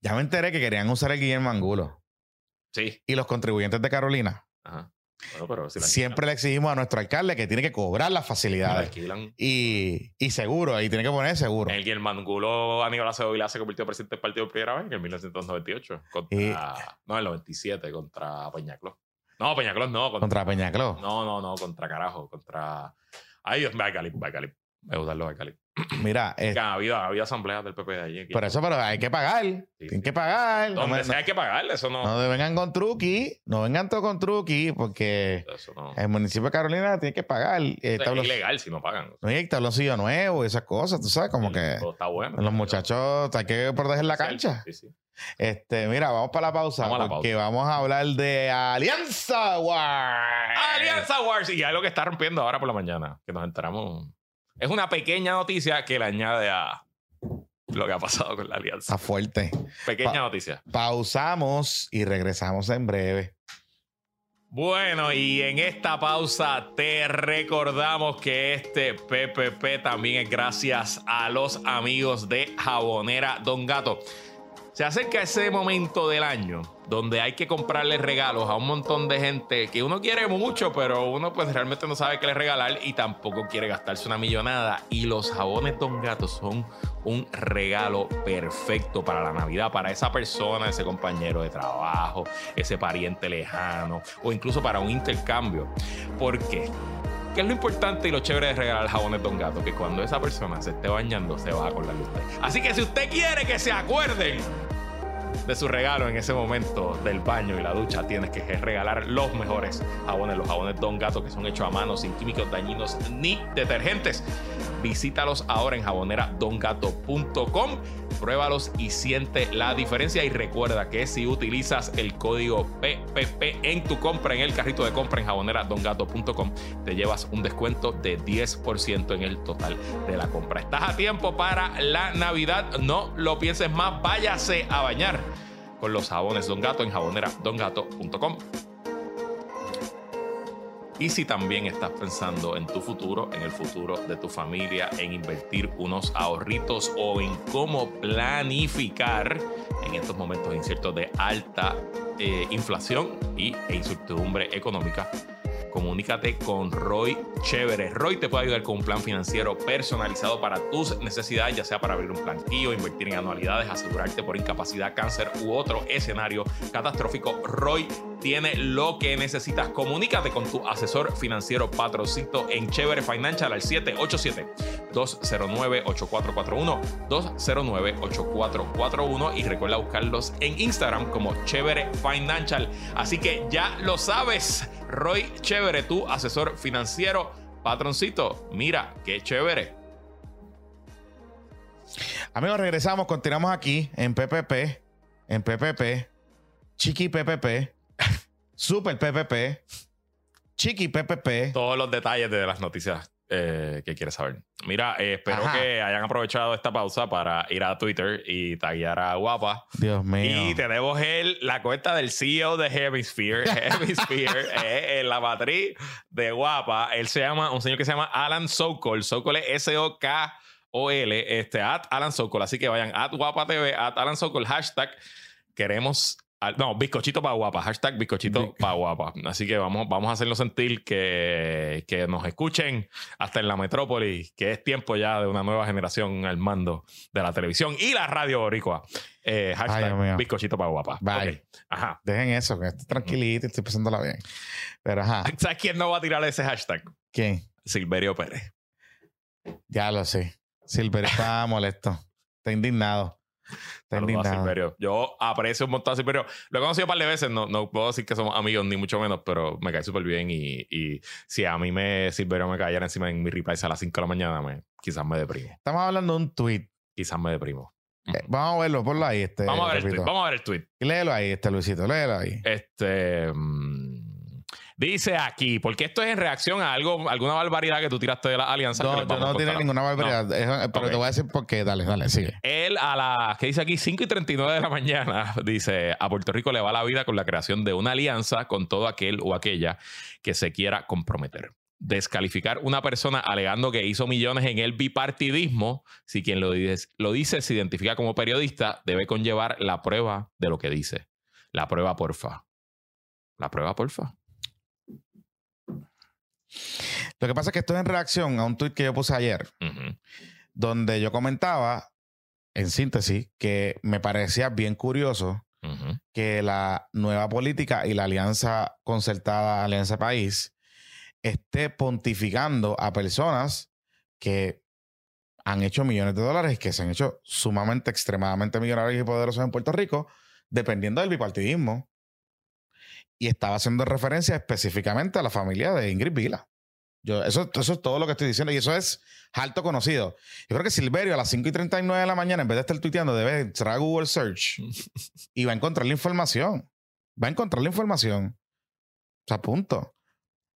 Ya me enteré que querían usar el Guillermo Angulo. Sí. Y los contribuyentes de Carolina. Ajá. Bueno, pero si la Siempre le exigimos a nuestro alcalde que tiene que cobrar las facilidades. Y, y seguro, ahí tiene que poner seguro. El Guillermo Angulo Aníbal Acevedo Vilá se convirtió en presidente del partido por primera vez en el 1998. Contra, No, en el 97, contra Peñaclós. No, Peñaclós no. Contra, Contra Peñacló. No, no, no, contra carajo. Contra. Ay, Dios mío, Bacalip. Me gustan los. Mira, eh, Que ha habido, ha habido asambleas del PP de allí. por eso, pero hay que pagar. Tienen que pagar. No, Donde me- sea hay que pagarle, eso no. no vengan con truqui. No vengan todo con truqui porque eso no. el municipio de Carolina tiene que pagar. Eh, es tablo- ilegal si no pagan. no hay tabloncillo nuevo y esas cosas, tú sabes, como que Todo está bueno. los muchachos hay que proteger la cancha. Sí, sí. Este, mira, vamos para la pausa Vamos porque vamos a hablar de Alianza War. Alianza Wars y algo que está rompiendo ahora por la mañana, que nos enteramos. Es una pequeña noticia que le añade a lo que ha pasado con la alianza. Está fuerte. Pequeña Pa- noticia. Pausamos y regresamos en breve. Bueno, y en esta pausa te recordamos que este PPP también es gracias a los amigos de Jabonera Don Gato. Se acerca ese momento del año donde hay que comprarle regalos a un montón de gente que uno quiere mucho, pero uno pues realmente no sabe qué le regalar y tampoco quiere gastarse una millonada. Y los jabones Don Gato son un regalo perfecto para la Navidad, para esa persona, ese compañero de trabajo, ese pariente lejano o incluso para un intercambio. ¿Por qué? ¿Qué es lo importante y lo chévere de regalar jabones Don Gato? Que cuando esa persona se esté bañando, se va a acordar de. Así que si usted quiere que se acuerden de su regalo en ese momento del baño y la ducha, tienes que regalar los mejores jabones, los jabones Don Gato que son hechos a mano, sin químicos dañinos ni detergentes. Visítalos ahora en jaboneradongato.com, pruébalos y siente la diferencia. Y recuerda que si utilizas el código PPP en tu compra, en el carrito de compra en jaboneradongato.com, te llevas un descuento de 10% en el total de la compra. Estás a tiempo para la Navidad, no lo pienses más, váyase a bañar con los jabones Don Gato en jaboneradongato.com. Y si también estás pensando en tu futuro, en el futuro de tu familia, en invertir unos ahorritos o en cómo planificar en estos momentos inciertos de alta eh, inflación y, e incertidumbre económica, comunícate con Roy Chévere. Roy te puede ayudar con un plan financiero personalizado para tus necesidades, ya sea para abrir un planquillo, invertir en anualidades, asegurarte por incapacidad, cáncer u otro escenario catastrófico. Roy tiene lo que necesitas. Comunícate con tu asesor financiero patrocito en Chévere Financial al 787-209-8441, 209-8441 y recuerda buscarlos en Instagram como Chévere Financial. Así que ya lo sabes, Roy Chévere, tu asesor financiero patroncito. Mira, qué chévere. Amigos, regresamos, continuamos aquí en PPP, en PPP, Chiqui PPP, Super PPP, Chiqui PPP. todos los detalles de las noticias eh, que quieres saber. Mira, eh, espero Ajá. que hayan aprovechado esta pausa para ir a Twitter y taguear a Guapa. Dios mío. Y tenemos el, la cuenta del CEO de Hemisphere. Hemisphere eh, en la matriz de Guapa. Él se llama, un señor que se llama Alan Sokol. Sokol es S-O-K-O-L. Este, at Alan Sokol. Así que vayan at Guapa TV, at Alan Sokol, hashtag. Queremos. No, bizcochito para guapa, hashtag bizcochito para guapa. Así que vamos, vamos a hacerlo sentir que, que nos escuchen hasta en la metrópoli, que es tiempo ya de una nueva generación al mando de la televisión y la radio boricua. Eh, Ay, hashtag bizcochito para guapa. Bye. Ok. Ajá. Dejen eso, que estoy tranquilito y estoy pasándola bien. Pero ajá, ¿Sabes quién no va a tirar ese hashtag? ¿quién? Silverio Pérez. Ya lo sé. Silver está molesto. Está indignado. Está indignado. Silverio. Yo aprecio un montón a Silverio. Lo he conocido un par de veces. No, no puedo decir que somos amigos, ni mucho menos, pero me cae súper bien. Y, y si a mí me Silverio me cayera encima en mi replies a las 5 de la mañana, me, quizás me deprimo. Estamos hablando de un tweet. Quizás me deprimo. Eh, vamos a verlo, ponlo ahí. Este, vamos a ver el tweet. Vamos a ver el tweet. Léelo ahí, este Luisito, léelo ahí. Este. mm, dice aquí, porque esto es en reacción a algo, alguna barbaridad que tú tiraste de la alianza. No, vamos no tiene ninguna barbaridad. Es- pero te voy a decir por qué. Dale, dale, sigue. Él a las, que dice aquí, 5 y 39 de la mañana, dice, a Puerto Rico le va la vida con la creación de una alianza con todo aquel o aquella que se quiera comprometer. Descalificar una persona alegando que hizo millones en el bipartidismo, si quien lo dice, lo dice se identifica como periodista, debe conllevar la prueba de lo que dice. La prueba, porfa. La prueba, porfa. Lo que pasa es que esto es en reacción a un tweet que yo puse ayer, donde yo comentaba, en síntesis, que me parecía bien curioso que la nueva política y la alianza concertada Alianza País esté pontificando a personas que han hecho millones de dólares, que se han hecho sumamente, extremadamente millonarios y poderosos en Puerto Rico, dependiendo del bipartidismo. Y estaba haciendo referencia específicamente a la familia de Ingrid Vila. Yo, eso, eso es todo lo que estoy diciendo y eso es alto conocido. Yo creo que Silverio a las 5 y 39 de la mañana, en vez de estar tuiteando, debe entrar a Google Search y va a encontrar la información. Va a encontrar la información. O sea, punto.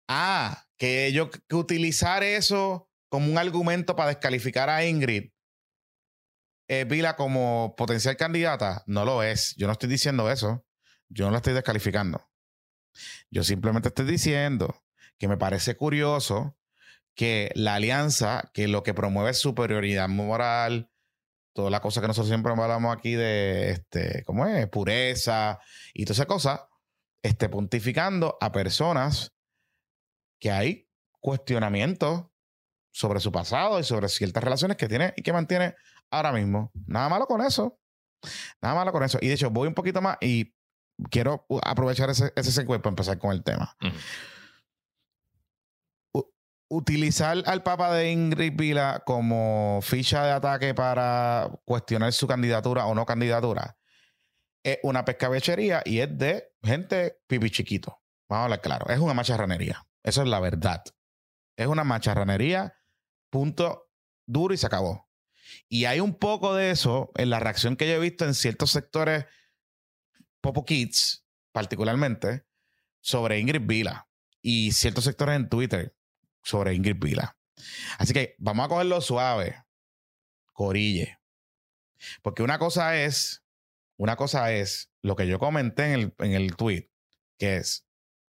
Ah, que ellos que utilizar eso como un argumento para descalificar a Ingrid eh, Vila como potencial candidata, no lo es. Yo no estoy diciendo eso. Yo no la estoy descalificando. Yo simplemente estoy diciendo que me parece curioso que la alianza, que lo que promueve es superioridad moral, toda la cosa que nosotros siempre hablamos aquí de, este, ¿cómo es? Pureza y toda esa cosa, esté pontificando a personas que hay cuestionamientos sobre su pasado y sobre ciertas relaciones que tiene y que mantiene ahora mismo. Nada malo con eso. Nada malo con eso. Y de hecho, voy un poquito más y quiero aprovechar ese, ese segue para empezar con el tema. Utilizar al Papa de Ingrid Vila como ficha de ataque para cuestionar su candidatura o no candidatura es una pescabechería y es de gente pipi chiquito. Vamos a hablar claro. Es una macharranería. Eso es la verdad. Es una macharranería, punto duro y se acabó. Y hay un poco de eso en la reacción que yo he visto en ciertos sectores, Popo Kids, particularmente, sobre Ingrid Vila y ciertos sectores en Twitter sobre Ingrid Vila. Así que vamos a cogerlo suave, corille. Porque una cosa es, una cosa es lo que yo comenté en el, en el tweet, que es,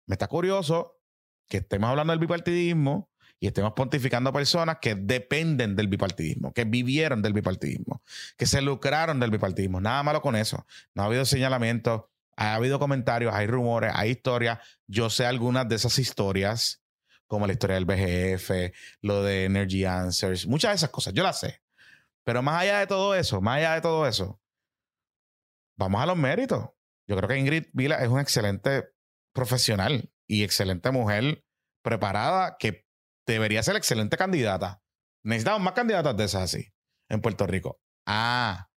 me está curioso que estemos hablando del bipartidismo y estemos pontificando a personas que dependen del bipartidismo, que vivieron del bipartidismo, que se lucraron del bipartidismo. Nada malo con eso. No ha habido señalamientos, ha habido comentarios, hay rumores, hay historias. Yo sé algunas de esas historias, como la historia del BGF, lo de Energy Answers, muchas de esas cosas, yo las sé. Pero más allá de todo eso, más allá de todo eso, vamos a los méritos. Yo creo que Ingrid Vila es una excelente profesional y excelente mujer preparada que debería ser excelente candidata. Necesitamos más candidatas de esas así en Puerto Rico. Ah,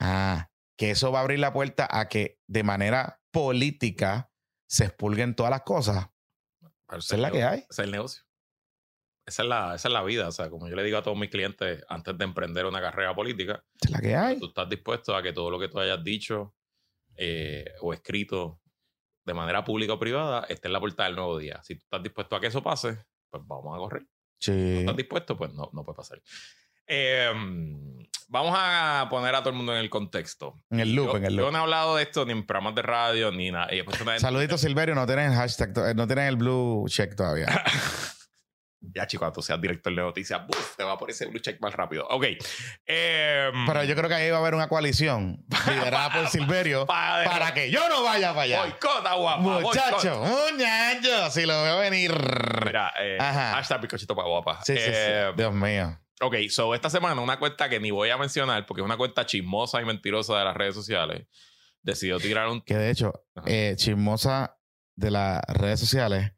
ah, que eso va a abrir la puerta a que de manera política se expulguen todas las cosas. Esa es la que hay. Es el negocio. Esa es, la, esa es la vida. O sea, como yo le digo a todos mis clientes antes de emprender una carrera política, es la que hay. tú estás dispuesto a que todo lo que tú hayas dicho eh, o escrito de manera pública o privada esté en la puerta del nuevo día. Si tú estás dispuesto a que eso pase, pues vamos a correr. Si no Sí. estás dispuesto, pues no, no puede pasar. Eh, vamos a poner a todo el mundo en el contexto. En el loop, Yo, en el yo loop. no he hablado de esto ni en programas de radio ni nada. Y después una- Saludito Silverio, no tienen el hashtag, to- no tienen el blue check todavía. Ya, chico, cuando tú seas director de noticias, ¡buf! te va por ese blue check más rápido. Ok. Eh, Pero yo creo que ahí va a haber una coalición liderada por Silverio para- para que yo no vaya para allá. Boicota, guapa. Muchacho, muchacho, si lo veo venir. Mira, eh, Ajá. hashtag bizcochito para guapa. Sí, sí, sí. Eh, Dios mío. Ok, so esta semana una cuenta que ni voy a mencionar porque es una cuenta chismosa y mentirosa de las redes sociales decidió tirar un... Que de hecho, eh, chismosa de las redes sociales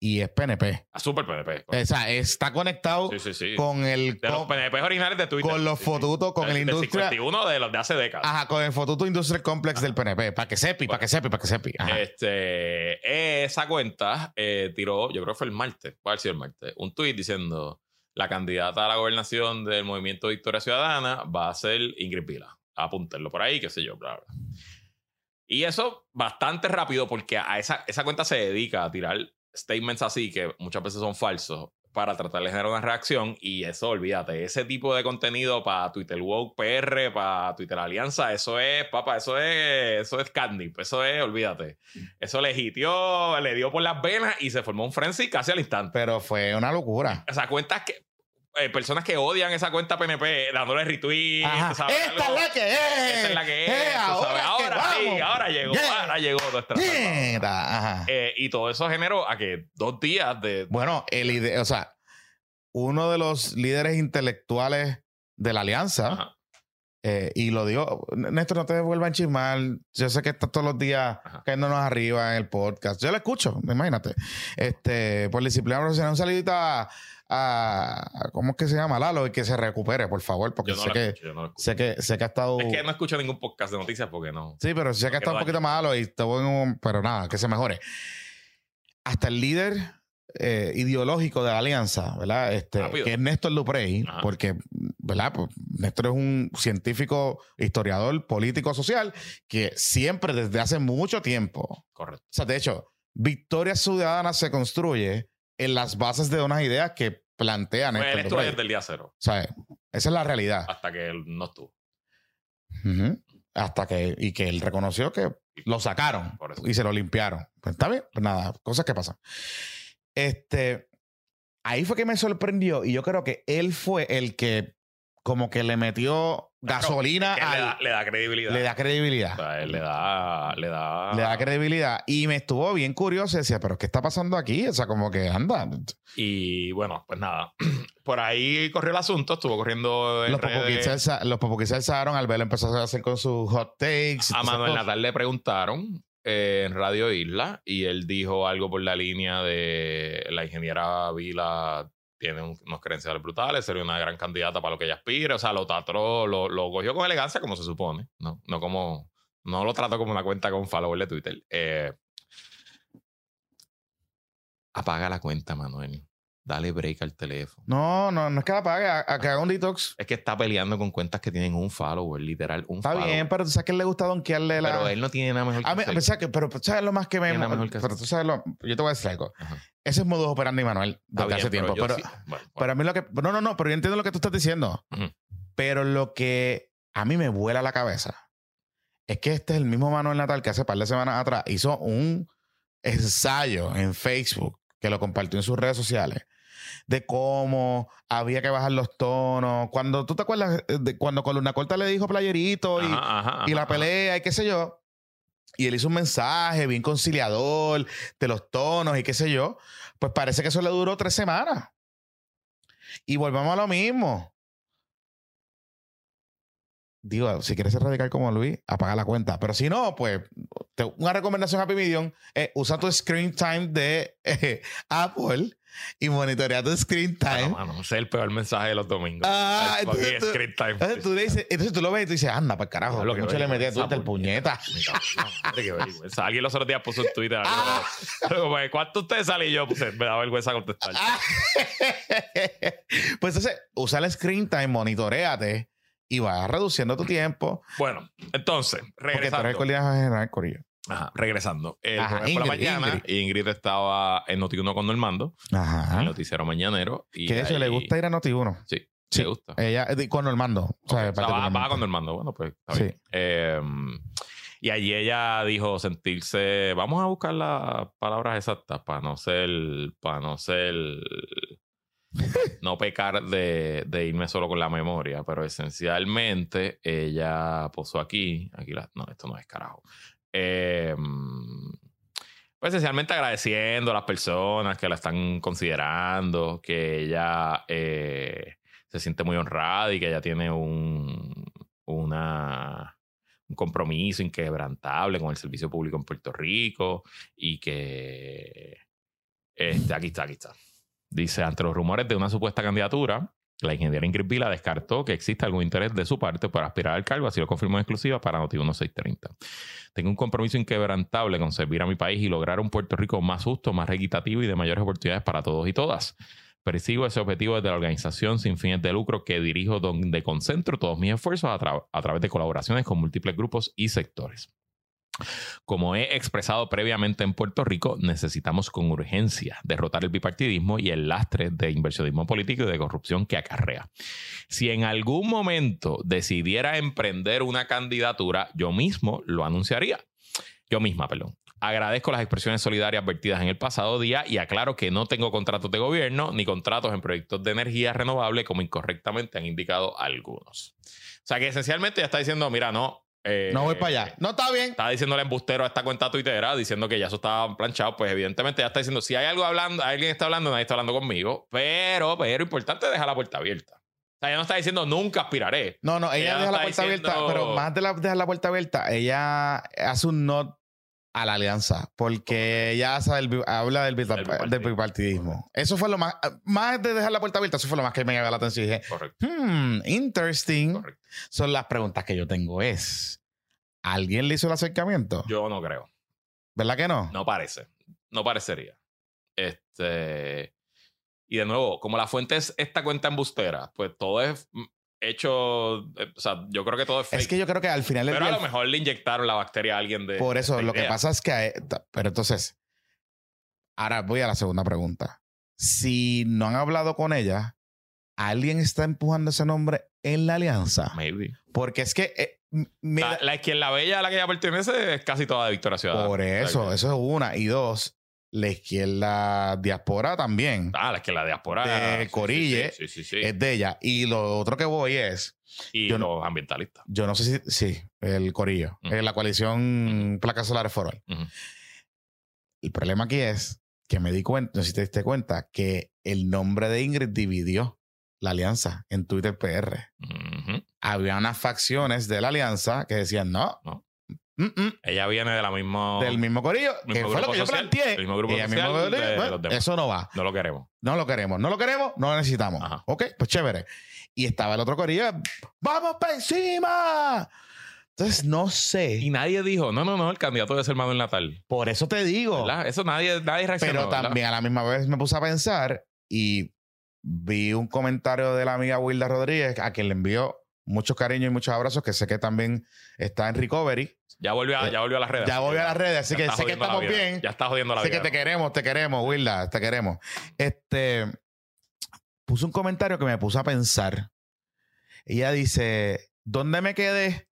y es PNP. A Super PNP. O sea, está conectado Sí, sí, sí. con el de los con, PNP originales de Twitter. con los fotutos, con el del industria. 51 de los de hace décadas. Ajá, con el fotuto Industrial Complex del PNP. Para que sepi, para que sepi, para que sepi. Ajá. Este, esa cuenta eh, tiró, yo creo que fue el martes, puede haber sido el martes, un tuit diciendo la candidata a la gobernación del movimiento Victoria Ciudadana va a ser Ingrid Vila. Apúntenlo por ahí, qué sé yo, bla, bla. Y eso bastante rápido porque a esa, esa cuenta se dedica a tirar statements así que muchas veces son falsos para tratar de generar una reacción y eso, olvídate, ese tipo de contenido para Twitter Woke PR, para Twitter Alianza, eso es, papá, eso es, eso es candy, eso es, olvídate. Eso le hitió, le dio por las venas y se formó un frenzy casi al instante. Pero fue una locura. O sea, cuentas que, eh, personas que odian esa cuenta PNP, dándole retweet, sabes, Esta algo. es la que es. Esta es la que es. Eh, ahora, es que ahora sí, ahora llegó, Yeah. ahora llegó. Mierda, Ajá. Eh, y todo eso generó a que dos días de. Bueno, el o sea, uno de los líderes intelectuales de la alianza Ajá. Eh, y lo digo, Néstor, no te vuelvan a chismar. Yo sé que estás todos los días Ajá. cayéndonos arriba en el podcast. Yo lo escucho, imagínate. Este, por disciplina profesional, un saludito a, a- ¿cómo es que se llama? Lalo, y que se recupere, por favor, porque no sé, que, escucho, no sé que sé que ha estado. Es que no escucho ningún podcast de noticias porque no. Sí, pero sé que No está un poquito malo y estuvo en un. Pero nada, que se mejore. Hasta el líder eh, ideológico de la alianza, ¿verdad? Este, Rápido. que es Néstor Luprey, Ajá. porque, ¿verdad? Pues, Néstor es un científico, historiador, político, social, que siempre, desde hace mucho tiempo, o Correcto. sea, de hecho, Victoria Ciudadana se construye en las bases de unas ideas que plantea Pues él estuvo desde el día cero, O sea, esa es la realidad. hasta que él no estuvo. Hasta que, y que él reconoció que lo sacaron y se lo limpiaron. Pues está bien, pues nada, cosas que pasan. Este, ahí fue que me sorprendió y yo creo que él fue el que como que le metió gasolina le, al- da, le da credibilidad. le da credibilidad. O sea, él le da. Le da. Le da credibilidad. Y me estuvo bien curioso. Decía, pero ¿qué está pasando aquí? O sea, como que anda. Y bueno, pues nada. Por ahí corrió el asunto, estuvo corriendo en Los se alzaron. Albelo empezó a hacer con sus hot takes. A Manuel. Natal le preguntaron eh, en Radio Isla y él dijo algo por la línea de la ingeniera Vila tiene un- unos credenciales brutales, sería una gran candidata para lo que ella aspira. O sea, lo trató, lo, lo cogió con elegancia como se supone, ¿no? No como... No lo trató como una cuenta con follower de Twitter. Eh, apaga la cuenta, Manuel. Dale break al teléfono. No, no, no es que la pague, a, a que haga un detox. Es que está peleando con cuentas que tienen un follower, literal, un Está follower. bien, pero tú sabes que él le gusta donkearle la. Pero él no tiene nada mejor que A mí, hacer. pero, ¿sabes qué? pero ¿sabes lo más que me. Tiene nada mejor que Pero tú sabes lo. Yo te voy a decir algo. Ajá. Ese es modus operandi, Manuel, desde bien, hace tiempo. Pero, sí- bueno, pero a mí lo que. No, no, no, pero yo entiendo lo que tú estás diciendo. Pero lo que a mí me vuela la cabeza es que este es el mismo Manuel Natal que hace par de semanas atrás hizo un ensayo en Facebook que lo compartió en sus redes sociales de cómo había que bajar los tonos. Cuando tú te acuerdas de cuando Columna Corta le dijo playerito y, Ajá, ajá, y la pelea y qué sé yo. Y él hizo un mensaje bien conciliador de los tonos y qué sé yo. Pues parece que eso le duró tres semanas. Y volvamos a lo mismo. Digo, si quieres ser radical como Luis, apaga la cuenta. Pero si no, pues te- una recomendación a Pimidion es usa tu screen time de eh, Apple y monitorea tu screen time. Bueno, mano, ese es el peor mensaje de los domingos. Ah, El entonces tú- screen time. Entonces tú, le dices, entonces tú lo ves y tú dices, anda, para carajo. Lo que mucho le metí a Twitter, puñeta. Alguien los otros días puso en Twitter Ah. como, ¿cuánto ustedes salen? Y yo puse, me da vergüenza contestar. Ah. pues entonces, usa el screen time, monitoreate y vas reduciendo tu tiempo. Bueno, entonces, Porque tú eres regresando. el coordinador general, Corillo. Ajá, regresando. El Ajá, jueves por la Ingrid, mañana, Ingrid. estaba en Noti1 con Normando, en el Ajá. noticiero mañanero. Y Que de hecho ahí- le gusta ir a Noti1. Sí, Sí. le gusta. Ella, eh, con Normando. O sea, Ok, o sea, va, va con Normando. Bueno, pues está Sí. bien. Eh, y allí ella dijo sentirse. Vamos a buscar las palabras exactas para no ser. Para no ser. no pecar de, de irme solo con la memoria, pero esencialmente ella posó aquí. Aquí la, no, esto no es carajo. Eh, pues esencialmente agradeciendo a las personas que la están considerando, que ella eh, se siente muy honrada y que ella tiene un, un compromiso inquebrantable con el servicio público en Puerto Rico y que este, aquí está, aquí está. Dice, ante los rumores de una supuesta candidatura, la ingeniera Ingrid Vila descartó que existe algún interés de su parte por aspirar al cargo, así lo confirmó en exclusiva para Noti 1630. Tengo un compromiso inquebrantable con servir a mi país y lograr un Puerto Rico más justo, más equitativo y de mayores oportunidades para todos y todas. Persigo ese objetivo desde la organización sin fines de lucro que dirijo, donde concentro todos mis esfuerzos a través de colaboraciones con múltiples grupos y sectores. Como he expresado previamente en Puerto Rico, necesitamos con urgencia derrotar el bipartidismo y el lastre de inversionismo político y de corrupción que acarrea. Si en algún momento decidiera emprender una candidatura, yo mismo lo anunciaría. Yo misma, perdón. Agradezco las expresiones solidarias vertidas en el pasado día y aclaro que no tengo contratos de gobierno ni contratos en proyectos de energía renovable como incorrectamente han indicado algunos. O sea que esencialmente ya está diciendo, mira, no. Eh, No voy para allá. No está bien. Estaba diciéndole embustero a esta cuenta tuitera, diciendo que ya eso estaba planchado. Pues evidentemente ya está diciendo, si hay algo hablando, alguien está hablando, nadie está hablando conmigo. Pero, pero importante, deja la puerta abierta. O sea, ella no está diciendo nunca aspiraré. No, no, ella, Ella no deja la puerta abierta, pero más de la, dejar la puerta abierta, ella hace un not a la alianza, porque ella hace el bi- habla del, bipa- Del bipartidismo. del bipartidismo. Eso fue lo más, más de dejar la puerta abierta, eso fue lo más que me llamó la atención y dije, Correcto, hmm, interesting. correcto. Son las preguntas que yo tengo es, ¿alguien le hizo el acercamiento? Yo no creo. ¿Verdad que no? No parece. No parecería. Este. Y de nuevo, como la fuente es esta cuenta embustera, pues todo es hecho. eh, O sea, yo creo que todo es fake. Es que yo creo que al final Pero a lo mejor le inyectaron la bacteria a alguien de. por eso, de lo que pasa es que, eh, ta- pero entonces, ahora voy a la segunda pregunta. Si no han hablado con ella, ¿alguien está empujando ese nombre en la alianza? Maybe. Porque es que, eh, mira, La, la izquierda bella a la que ella pertenece es casi toda de Victoria Ciudadana. por O sea eso, que- eso es una. Y dos, la izquierda diáspora también Ah, la que la diaspora. De Corille Sí, sí, sí. sí. es de ella. Y lo otro que voy es, y yo no- los ambientalistas. yo no sé si, sí, el Corillo, eh, la coalición Placas Solares for All. Ujú. El problema aquí es que me di cuenta, no sé si te diste cuenta, que el nombre de Ingrid dividió la alianza en Twitter PR. Había unas facciones de la alianza que decían no, No. Mm, mm, Ella viene de la misma. del mismo corillo, que fue lo que yo social, planteé. el mismo grupo social mismo de corillo, eso no va. No lo queremos. No lo queremos. No lo queremos, no lo necesitamos. Ajá. Ok, pues chévere. Y estaba el otro corillo, ¡vamos para encima! Entonces, no sé. Y nadie dijo, no, no, no, el candidato debe ser Manuel Natal. Por eso te digo. ¿Verdad? Eso nadie, nadie reaccionó. Pero ¿verdad? también a la misma vez me puse a pensar y vi un comentario de la amiga Wilda Rodríguez a quien le envió muchos cariños y muchos abrazos, que sé que también está en recovery. Ya volvió a, ya volvió a las redes. Ya que a las redes, así que sé que estamos bien. Ya está jodiendo la Sé vida. que te queremos, te queremos, Wilda, te queremos. Este puso un comentario que me puso a pensar. Ella dice: ¿Dónde me quedé?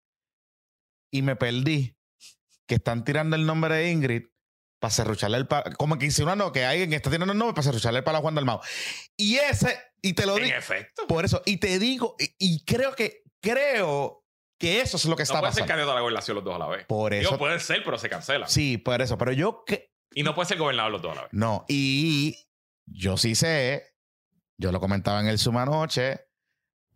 Y me perdí. Que están tirando el nombre de Ingrid para cerrucharle el palo. Como que insinuando que alguien está tirando el nombre para cerrucharle el palo a Juan Dalmau. Y ese, y te lo En digo. efecto. Por eso, y te digo, y, y creo que, creo que eso es lo que No está puede ser candidato a la gobernación los dos a la vez. Por Digo, eso. pueden ser, pero se cancela. Sí, por eso. Pero yo que, Y no puede ser gobernador los dos a la vez. No, y yo sí sé, yo lo comentaba en el Zoom anoche,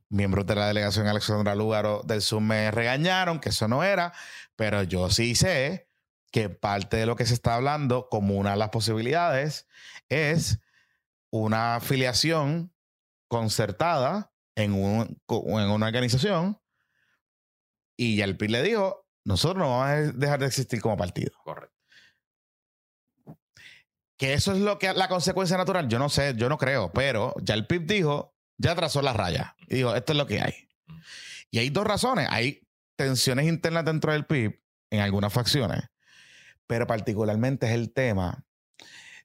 miembros de la delegación Alexandra Lúgaro del Zoom me regañaron que eso no era, pero yo sí sé que parte de lo que se está hablando como una de las posibilidades es una afiliación concertada en, un, en una organización y ya el PIB le dijo, nosotros no vamos a dejar de existir como partido. Correcto. Que eso es lo que la consecuencia natural, yo no sé, yo no creo, pero ya el PIB dijo, ya trazó la raya y dijo, esto es lo que hay. Y hay dos razones, hay tensiones internas dentro del PIB en algunas facciones, pero particularmente es el tema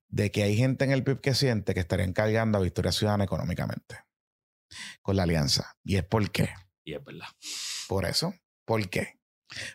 de que hay gente en el PIB que siente que estarían cargando a Victoria Ciudadana económicamente con la alianza. ¿Y es por qué? Y es verdad. Por eso. ¿Por qué?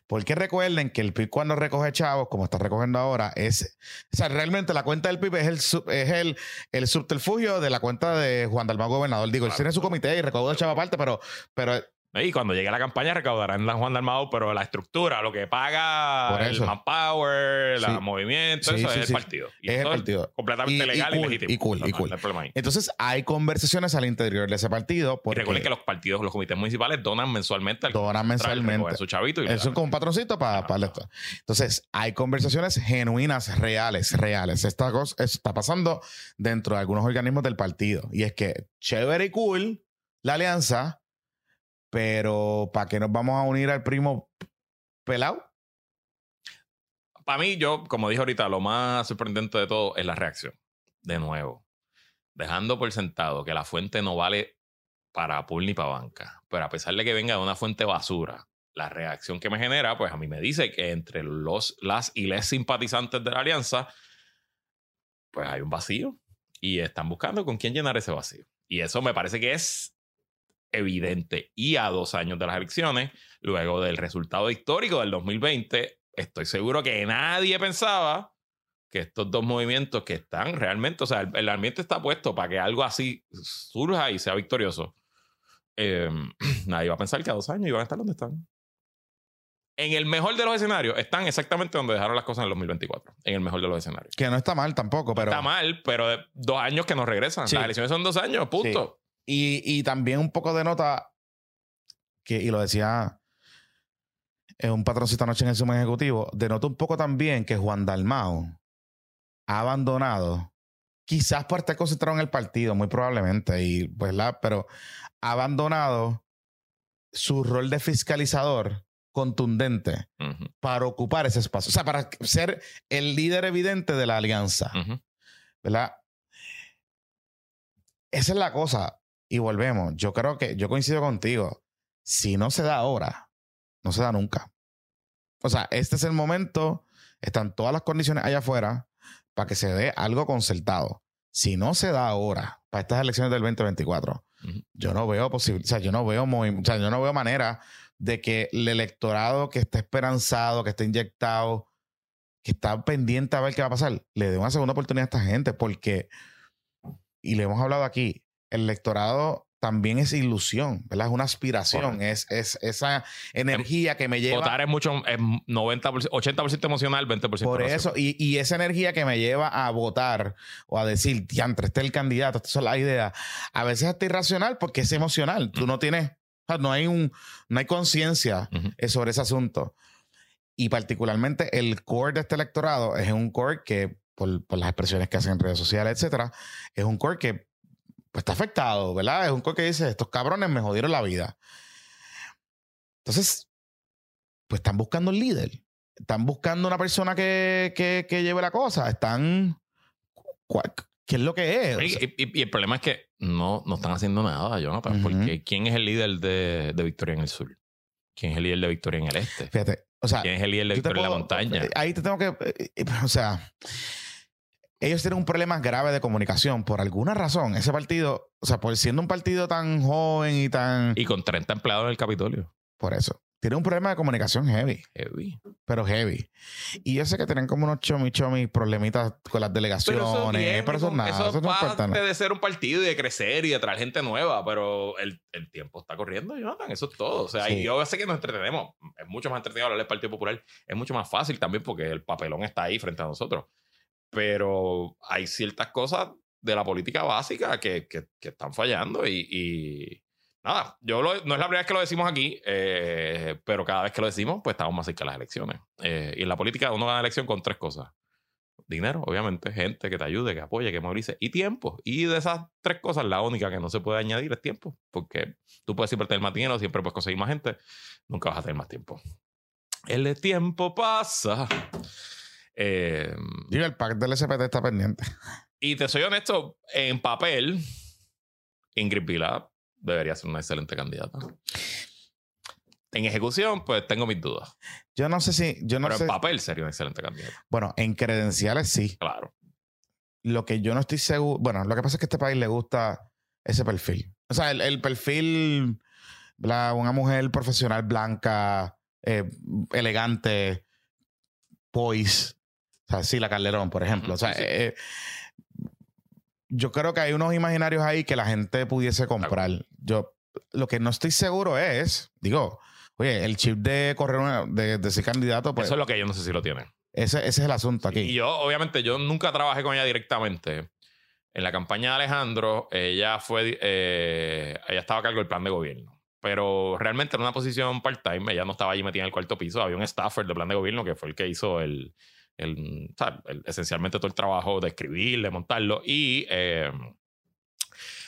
Porque recuerden que el PIB cuando recoge chavos, como está recogiendo ahora, es. O sea, realmente la cuenta del PIB es el, sub- es el, el subterfugio de la cuenta de Juan Dalmau Gobernador. Digo, él Claro. tiene su comité y recauda chavos aparte, pero, pero Y cuando llegue la campaña recaudarán la Juan Dalmau, pero la estructura, lo que paga el manpower, Sí. el movimiento, Sí, eso sí, es el partido. Y es el partido. completamente Y- y legal y, cool, legítimo. y cool, No, y cool. no hay entonces hay conversaciones al interior de ese partido. Y recuerden que los partidos, los comités municipales donan mensualmente al Donan mensualmente. su chavito y Eso es como un patroncito para, para esto. Entonces, hay conversaciones genuinas, reales, reales. Esta cosa está pasando dentro de algunos organismos del partido. Y es que, chévere y cool la alianza, pero ¿para qué nos vamos a unir al primo pelado? Para mí, yo, como dije ahorita, lo más sorprendente de todo es la reacción. De nuevo, dejando por sentado que la fuente no vale para pool ni para banca, pero a pesar de que venga de una fuente basura, la reacción que me genera, pues a mí me dice que entre los, las y les simpatizantes de la alianza, pues hay un vacío y están buscando con quién llenar ese vacío. Y eso me parece que es evidente. Y a dos años de las elecciones, luego del resultado histórico del 2020, estoy seguro que nadie pensaba que estos dos movimientos que están realmente, o sea, el, el ambiente está puesto para que algo así surja y sea victorioso. Eh, nadie va a pensar que a dos años iban a estar donde están. En el mejor de los escenarios, están exactamente donde dejaron las cosas en el 2024. En el mejor de los escenarios. Que no está mal tampoco, pero... Está mal, pero dos años que nos regresan. Sí. Las elecciones son dos años, punto. Y, y también un poco de nota, que, y lo decía eh, un patroncito anoche en el sumo ejecutivo, denota un poco también que Juan Dalmao ha abandonado, quizás por estar concentrado en el partido, muy probablemente, y pues la, pero ha abandonado su rol de fiscalizador contundente para ocupar ese espacio, o sea, para ser el líder evidente de la alianza. ¿verdad? Esa es la cosa. Y volvemos. Yo creo que yo coincido contigo. Si no se da ahora, no se da nunca. O sea, este es el momento. Están todas las condiciones allá afuera para que se dé algo concertado. Si no se da ahora, para estas elecciones del 2024, Ujú. yo no veo posible, o sea, yo no veo movi- o sea, yo no veo manera de que el electorado que está esperanzado, que está inyectado, que está pendiente a ver qué va a pasar, le dé una segunda oportunidad a esta gente, porque, y le hemos hablado aquí, el electorado también es ilusión, ¿verdad? Es una aspiración, es, es esa energía que me lleva... Votar es mucho, es 90%, 80% emocional, 20% Por eso, y, y esa energía que me lleva a votar o a decir, diantre, este es el candidato, estas son las ideas, a veces hasta irracional porque es emocional. Tú no tienes, o sea, no hay un, no hay conciencia eh, sobre ese asunto. Y particularmente el core de este electorado es un core que, por, por las expresiones que hacen en redes sociales, etcétera, es un core que pues, está afectado, ¿verdad? Es un core que dice, estos cabrones me jodieron la vida. Entonces, pues están buscando un líder. Están buscando una persona que, que, que lleve la cosa. Están... ¿cuál- ¿Qué es lo que es? Y, sea, y- y el problema es que no, no están haciendo nada, Jonathan, Ujú. porque ¿quién es el líder de, de Victoria en el sur? ¿Quién es el líder de Victoria en el este? fíjate, o sea, ¿Quién es el líder de Victoria en la montaña? Ahí te tengo que. eh, eh, o sea, ellos tienen un problema grave de comunicación. Por alguna razón, ese partido, o sea, por siendo un partido tan joven y tan. Y con 30 empleados en el Capitolio. por eso. Tiene un problema de comunicación heavy, Heavy. pero heavy. Y yo sé que tienen como unos chomi chomi problemitas con las delegaciones, pero eso, es nada. Eso, eso no es parte nada. de ser un partido y de crecer y de traer gente nueva, pero el, el tiempo está corriendo, Jonathan, eso es todo. O sea, Sí. y yo sé que nos entretenemos. Es mucho más entretenido hablar del Partido Popular. Es mucho más fácil también porque el papelón está ahí frente a nosotros. Pero hay ciertas cosas de la política básica que, que- que están fallando y, y nada, yo lo- no es la primera vez que lo decimos aquí, eh, pero cada vez que lo decimos, pues estamos más cerca de las elecciones. Eh, y en la política uno gana elección con tres cosas. Dinero, obviamente, gente que te ayude, que apoye, que movilice, y tiempo. Y de esas tres cosas, la única que no se puede añadir es tiempo, porque tú puedes siempre tener más dinero, siempre puedes conseguir más gente, nunca vas a tener más tiempo. El tiempo pasa. Eh, Digo, el pack del SPT está pendiente. y te soy honesto, en papel, Ingrid Vila debería ser una excelente candidata. En ejecución, pues tengo mis dudas. Yo no sé si. Yo no pero sé. en papel sería una excelente candidata. Bueno, en credenciales sí. Claro. Lo que yo no estoy seguro. Bueno, lo que pasa es que a este país le gusta ese perfil. O sea, el, el perfil. ¿verdad? Una mujer profesional blanca, eh, elegante, poise. Sea, sí, la Calderón, por ejemplo. Ujú, o sea, sí, eh, yo creo que hay unos imaginarios ahí que la gente pudiese comprar. Yo lo que no estoy seguro es, digo, oye, el chip de correr una- de, de ser candidato, pues Eso es lo que yo no sé si lo tienen. ese, ese es el asunto aquí. Y yo, obviamente, yo nunca trabajé con ella directamente. En la campaña de Alejandro, ella fue, eh, ella estaba a cargo del plan de gobierno. Pero realmente en una posición part-time, ella no estaba allí metida en el cuarto piso. Había un staffer de plan de gobierno que fue el que hizo el, esencialmente todo el trabajo de escribir, de montarlo. Y eh,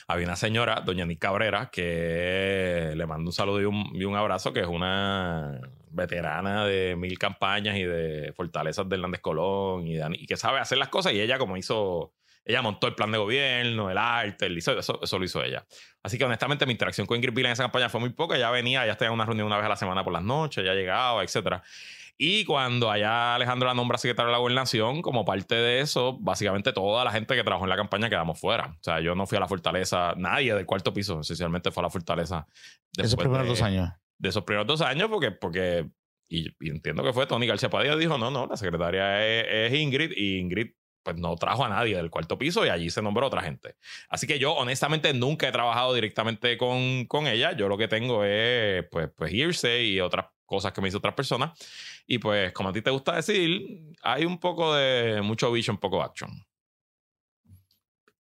había una señora, doña Nick Cabrera, que le mando un saludo y un, abrazo, que es una veterana de mil campañas y de fortalezas de Hernández Colón y, que sabe hacer las cosas. Y ella, como hizo, ella montó el plan de gobierno, el arte, el, eso, lo hizo ella. Así que honestamente mi interacción con Ingrid Vila en esa campaña fue muy poca. Ella venía, ella tenía una reunión una vez a la semana por las noches, ya llegaba, etcétera. Y cuando allá Alejandro la nombra secretario de la gobernación, como parte de eso, básicamente toda la gente que trabajó en la campaña quedamos fuera. O sea, yo no fui a la fortaleza, nadie del cuarto piso, esencialmente fue a la fortaleza. Esos primeros de- dos años. de esos primeros dos años, porque, porque y, y entiendo que fue Tony García Padilla, dijo, no, no, la secretaria es, es Ingrid, y Ingrid pues no trajo a nadie del cuarto piso y allí se nombró otra gente. Así que yo honestamente nunca he trabajado directamente con, con ella, yo lo que tengo es pues, pues hearsay y otras cosas que me hizo otras personas. Y pues como a ti te gusta decir, hay un poco de mucho vision, poco action.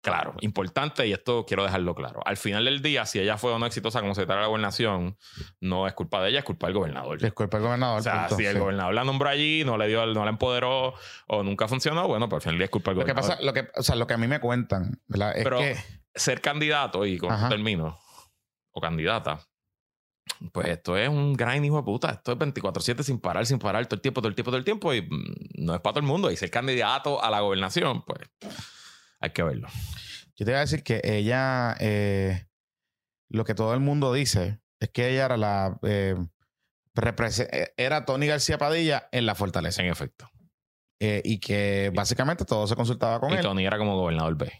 Claro, importante, y esto quiero dejarlo claro. Al final del día, si ella fue o no exitosa como secretaria de la gobernación, no es culpa de ella, es culpa del gobernador. Disculpa el gobernador. O sea, punto, si el sí. gobernador la nombró allí, no le dio, no la empoderó o nunca funcionó, bueno, pues al final del día es culpa del Lo que gobernador. pasa, lo que, o sea, lo que a mí me cuentan, ¿verdad? Es Pero que ser candidato, y con esto termino, o candidata, pues esto es un gran hijo de puta. Esto es 24-7 sin parar, sin parar, todo el tiempo, todo el tiempo, todo el tiempo, y mm, no es para todo el mundo. Y ser candidato a la gobernación, pues hay que verlo. yo te iba a decir que ella, eh, lo que todo el mundo dice es que ella era la, eh, eh, era Tony García Padilla en la fortaleza. En efecto. Eh, y que básicamente todo se consultaba con y él. Tony era como gobernador B.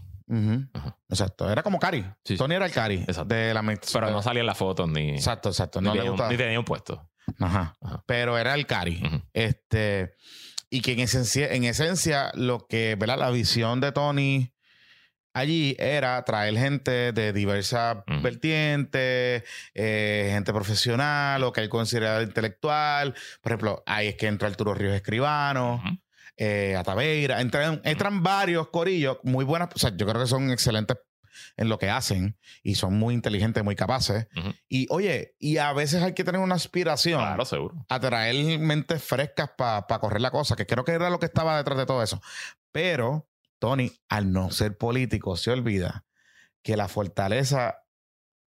Ajá. Exacto, era como Cari. Sí, sí. Tony era el Cari Exacto. de la. Pero no salía en las fotos ni, Exacto, exacto. ni, No le tenía un, gustaba. ni tenía un puesto. Ajá. Ajá. Pero era el Cari. Este, y que en esencia, en esencia, lo que, ¿verdad? La visión de Tony allí era traer gente de diversas vertientes, eh, gente profesional o que él consideraba intelectual. Por ejemplo, ahí es que entra Arturo Ríos Escribano, eh, Ataveira, entran, entran varios corillos muy buenas, o sea, yo creo que son excelentes en lo que hacen y son muy inteligentes, muy capaces. Y oye, y a veces hay que tener una aspiración Claro, seguro. a traer mentes frescas para correr la cosa, que creo que era lo que estaba detrás de todo eso. Pero Tony, al no ser político, se olvida que la fortaleza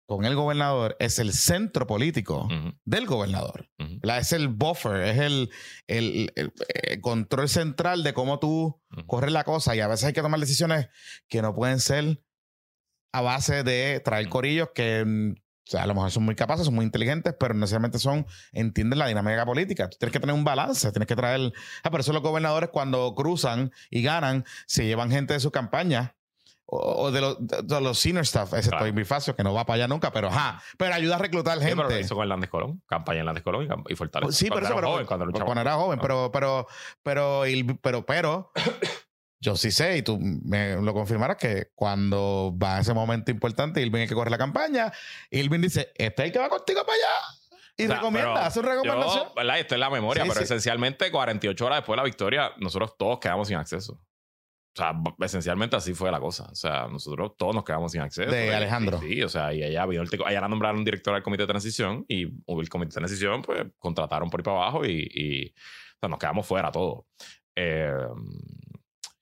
con el gobernador es el centro político del gobernador. ¿verdad? Es el buffer, es el, el- el, eh, control central de cómo tú corres la cosa. Y a veces hay que tomar decisiones que no pueden ser a base de traer corillos que mm, o sea, a lo mejor son muy capaces, son muy inteligentes, pero necesariamente son, entienden la dinámica política. Tú tienes que tener un balance, tienes que traer. Ah, por eso los gobernadores, cuando cruzan y ganan, se llevan gente de su campaña. O, o de, los, de- los senior staff, ese Claro. Bifacio, que no va para allá nunca, pero ajá, pero ayuda a reclutar Sí, pero lo gente. hizo con Hernández Colón. Campaña en Hernández Colón y, y Fortaleza. Sí, pero Cuando eso, era pero joven, cuando cuando era joven, pero, pero, pero, pero, pero, yo sí sé, y tú me lo confirmarás, que cuando va ese momento importante, Irving es que corre la campaña, Irving dice, este es el que va contigo para allá. Y O sea, recomienda, hace una recomendación. Yo, ¿verdad? Esto es la memoria, Sí, pero sí. esencialmente 48 horas después de la victoria, nosotros todos quedamos sin acceso. O sea, esencialmente así fue la cosa. O sea, nosotros todos nos quedamos sin acceso. De Alejandro. Sí, sí, o sea, y allá vino el allá la nombraron director del comité de transición y el comité de transición, pues contrataron por ahí para abajo y, y, o sea, nos quedamos fuera todos. Eh,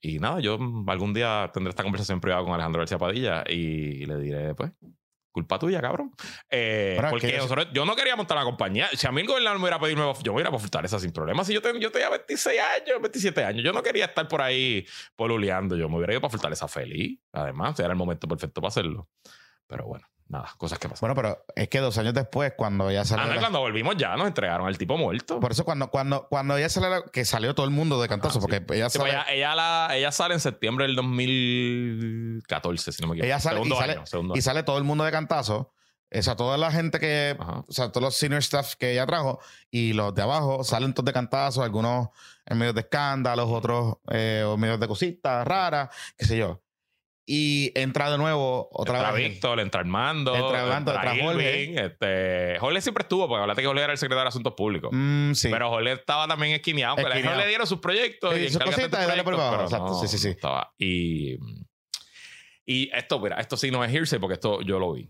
y nada, yo algún día tendré esta conversación privada con Alejandro García Padilla y le diré, pues, culpa tuya, cabrón. Eh, porque que nosotros, yo no quería montar la compañía. Si a mí el gobernador me hubiera pedido, yo me hubiera por Fortaleza sin problemas. Si yo, tengo, yo tenía 26 años, 27 años, yo no quería estar por ahí poluleando. Yo me hubiera ido para Fortaleza feliz. Además, era el momento perfecto para hacerlo. Pero bueno, nada, cosas que pasan. Bueno, pero es que dos años después, cuando ya salió. Ah, no, la- cuando volvimos ya nos entregaron al tipo muerto. Por eso, cuando, cuando, cuando ella sale, la- que salió todo el mundo de cantazo, Ah, porque ella Sí, pues sale. ella, ella, la- ella sale en septiembre del 2014, si no me equivoco. Ella sale, y, segundo sale, año, segundo y sale todo el mundo de cantazo. O sea, toda la gente que. Ajá. O sea, todos los senior staff que ella trajo y los de abajo salen todos de cantazo, algunos en medios de escándalos, otros eh, o medios de cositas raras, qué sé yo. Y entra de nuevo otra entra vez. Víctor, entra Armando, Entra Armando, entra Jorge. Irving, Este, Jorge siempre estuvo, porque hablaste que Jorge era el secretario de Asuntos Públicos. Mm, sí. Pero Jorge estaba también esquineado. Pero. Jorge le dieron sus proyectos Sí, y sus cositas y dale por Exacto, sí, sí, sí. no estaba. Y, y esto, mira, esto sí no es hearsay porque esto yo lo vi.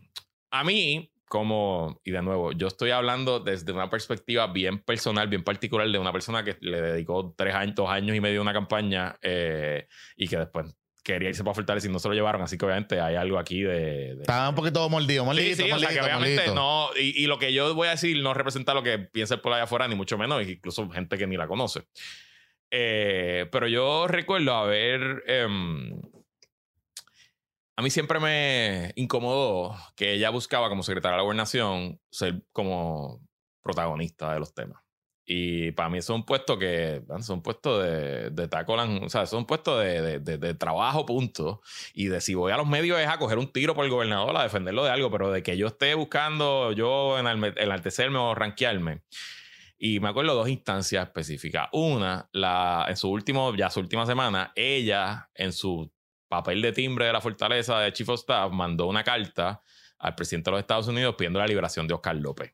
A mí, como, y de nuevo, yo estoy hablando desde una perspectiva bien personal, bien particular, de una persona que le dedicó tres años, dos años y medio a una campaña eh, y que después quería irse para Fortaleza y no se lo llevaron. Así que obviamente hay algo aquí de- de Estaba un poquito mordido, mordido, Sí, sí, o sea que obviamente no. Y, y lo que yo voy a decir no representa lo que piensa el pueblo allá afuera, ni mucho menos, incluso gente que ni la conoce. Eh, pero yo recuerdo haber. em, a mí siempre me incomodó que ella buscaba como secretaria de la gobernación ser como protagonista de los temas. Y para mí eso es un puesto que son puestos de, de tacolan, o sea, son puestos de, de, de- trabajo, punto. Y de si voy a los medios es a coger un tiro por el gobernador, a defenderlo de algo, pero de que yo esté buscando yo enaltecerme o ranquearme. Y me acuerdo dos instancias específicas. Una, la, en su último, ya su última semana, ella en su papel de timbre de la fortaleza de Chief of Staff mandó una carta al presidente de los Estados Unidos pidiendo la liberación de Oscar López.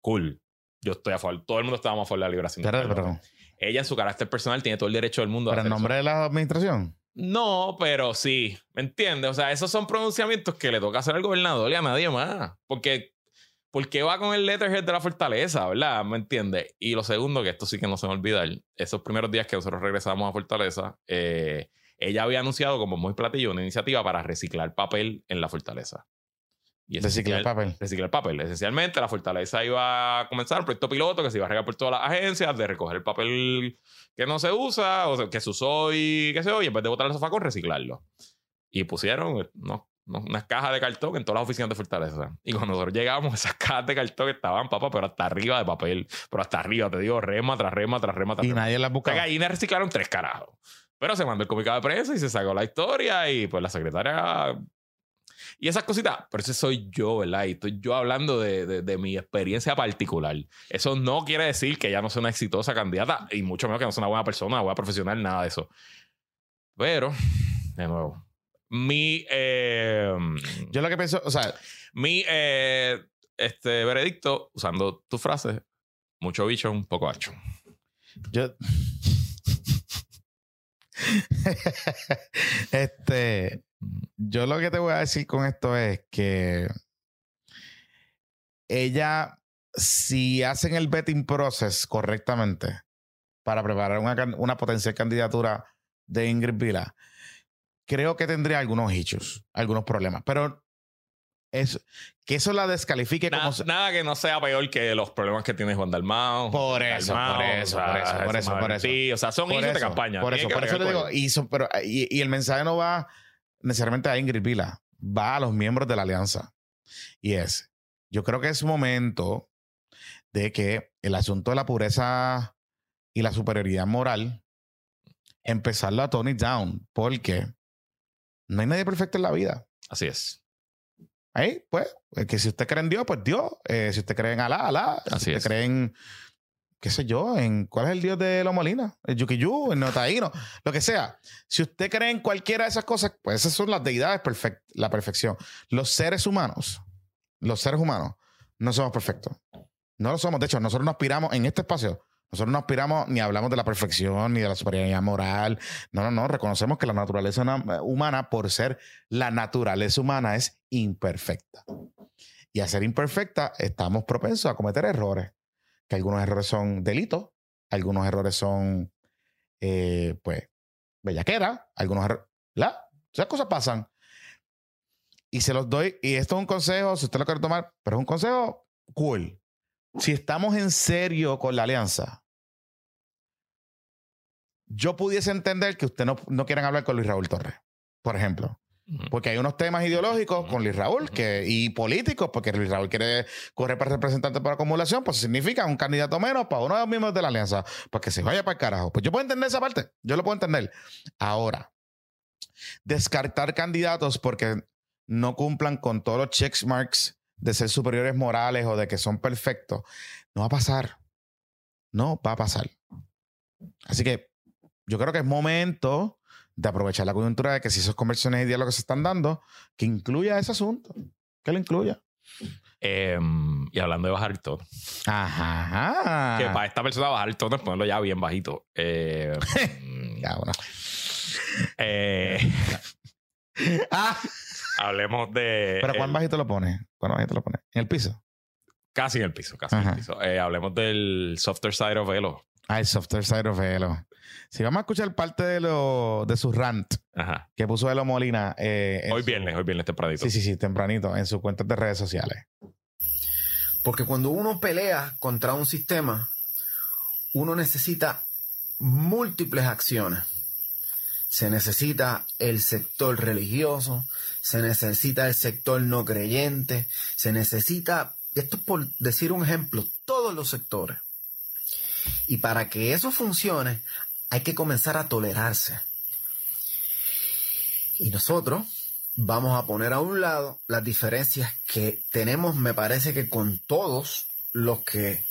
Cool. Yo estoy a favor. Todo el mundo estábamos a favor de la liberación Pero. Ella en su carácter personal tiene todo el derecho del mundo a pero en hacer nombre de la administración. No, pero sí, ¿me entiendes? O sea, esos son pronunciamientos que le toca hacer al gobernador y a nadie más. Porque, porque va con el letterhead de la fortaleza, ¿verdad? ¿Me entiendes? Y lo segundo, que esto sí que no se me olvida, esos primeros días que nosotros regresamos a Fortaleza, eh, ella había anunciado como muy platillo una iniciativa para reciclar papel en la fortaleza. Y Reciclar papel. Reciclar papel. Esencialmente, la fortaleza iba a comenzar un proyecto piloto que se iba a regar por todas las agencias de recoger el papel que no se usa o que se usó y qué sé yo, y en vez de botar el sofá reciclarlo. Y pusieron eh, no, no, unas cajas de cartón en todas las oficinas de Fortaleza. Y cuando nosotros llegamos, esas cajas de cartón estaban, papá, pero hasta arriba de papel. Pero hasta arriba, te digo, rema tras rema, tras rema, tras Y rema. nadie la O sea, que ahí reciclaron tres carajos. Pero se mandó el comunicado de prensa y se sacó la historia y pues la secretaria... Y esas cositas, pero ese soy yo, ¿verdad? Y estoy yo hablando de, de- de mi experiencia particular. Eso no quiere decir que ella no sea una exitosa candidata y mucho menos que no sea una buena persona, una buena profesional, nada de eso. Pero, de nuevo, mi... eh, Yo lo que pienso, o sea, mi eh, este veredicto, usando tu frase, mucho bicho, un poco ancho. yo. este. Yo lo que te voy a decir con esto es que ella, si hacen el betting process correctamente para preparar una, una potencial candidatura de Ingrid Vila, creo que tendría algunos issues, algunos problemas. Pero es, que eso la descalifique Nada, como. se- nada que no sea peor que los problemas que tiene Juan Dalmao. Por eso, Dalmao, por eso, o sea, por eso, por eso, por eso. Sí, o sea, son issues de eso, campaña. Por eso, por eso le digo, y, pero, y, y el mensaje no va necesariamente a Ingrid Vila, va a los miembros de la alianza. Y es, yo creo que es momento de que el asunto de la pureza y la superioridad moral, empezarlo a tone it down, porque no hay nadie perfecto en la vida. Así es. Ahí, pues, es que si usted cree en Dios, pues Dios. Eh, si usted cree en Alá, Alá. Así si usted es. cree en, qué sé yo, en cuál es el Dios de Lo Molina, el Yukiyu, el Notaíno, lo que sea. Si usted cree en cualquiera de esas cosas, pues esas son las deidades, perfect, la perfección. Los seres humanos, los seres humanos, no somos perfectos. No lo somos. De hecho, nosotros no aspiramos en este espacio. Nosotros no aspiramos ni hablamos de la perfección ni de la superioridad moral. No, no, no. Reconocemos que la naturaleza na- humana, por ser la naturaleza humana, es imperfecta. Y a ser imperfecta, estamos propensos a cometer errores. Que algunos errores son delitos, algunos errores son, eh, pues, bellaquera, algunos errores. Esas cosas pasan. Y se los doy. Y esto es un consejo, si usted lo quiere tomar, pero es un consejo cool. Si estamos en serio con la alianza, yo pudiese entender que usted no, no quieran hablar con Luis Raúl Torres, por ejemplo. Porque hay unos temas ideológicos con Luis Raúl que, y políticos, porque Luis Raúl quiere correr para representante por acumulación, pues significa un candidato menos para uno de los miembros de la alianza, para que se vaya para el carajo. Pues yo puedo entender esa parte, yo lo puedo entender. Ahora, descartar candidatos porque no cumplan con todos los check marks de ser superiores morales o de que son perfectos, no va a pasar. No va a pasar. Así que yo creo que es momento de aprovechar la coyuntura de que si esos conversiones y diálogos se están dando, que incluya ese asunto. Que lo incluya. Em, y hablando de bajar el tono. Ajá. Que para esta persona bajar el tono es ponerlo ya bien bajito. Eh, Ya, bueno. eh, Ah, hablemos de. pero ¿cuán el- bajito lo pone? ¿Cuán bajito lo pone? ¿En el piso? Casi en el piso, casi en el piso. Eh, hablemos del softer side of Elo. Ah, el software side of Elo. Si vamos a escuchar parte de, lo, de su rant Ajá. que puso Elo Molina. eh, Hoy su- viernes, hoy viernes tempranito. Sí, sí, sí, tempranito, en sus cuentas de redes sociales. Porque cuando uno pelea contra un sistema, uno necesita múltiples acciones. Se necesita el sector religioso, se necesita el sector no creyente, se necesita, esto es por decir un ejemplo, todos los sectores. Y para que eso funcione, hay que comenzar a tolerarse. Y nosotros vamos a poner a un lado las diferencias que tenemos, me parece que con todos los que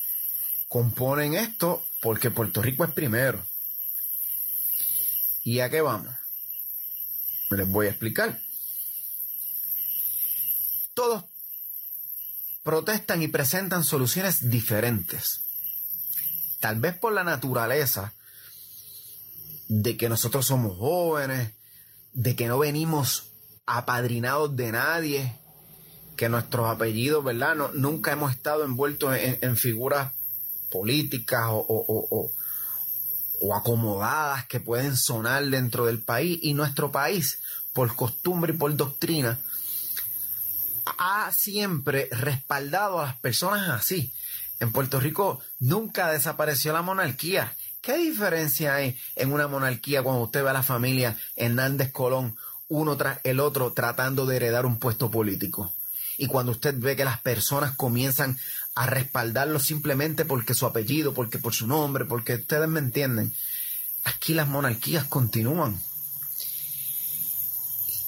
componen esto, porque Puerto Rico es primero. ¿Y a qué vamos? Les voy a explicar. Todos protestan y presentan soluciones diferentes. Tal vez por la naturaleza de que nosotros somos jóvenes, de que no venimos apadrinados de nadie, que nuestros apellidos, ¿verdad? No, nunca hemos estado envueltos en, figuras políticas o acomodadas que pueden sonar dentro del país. Y nuestro país, por costumbre y por doctrina, ha siempre respaldado a las personas así. En Puerto Rico nunca desapareció la monarquía. ¿Qué diferencia hay en una monarquía cuando usted ve a la familia Hernández Colón, uno tras el otro, tratando de heredar un puesto político? Y cuando usted ve que las personas comienzan a respaldarlo simplemente porque su apellido, porque por su nombre, porque ustedes me entienden, aquí las monarquías continúan.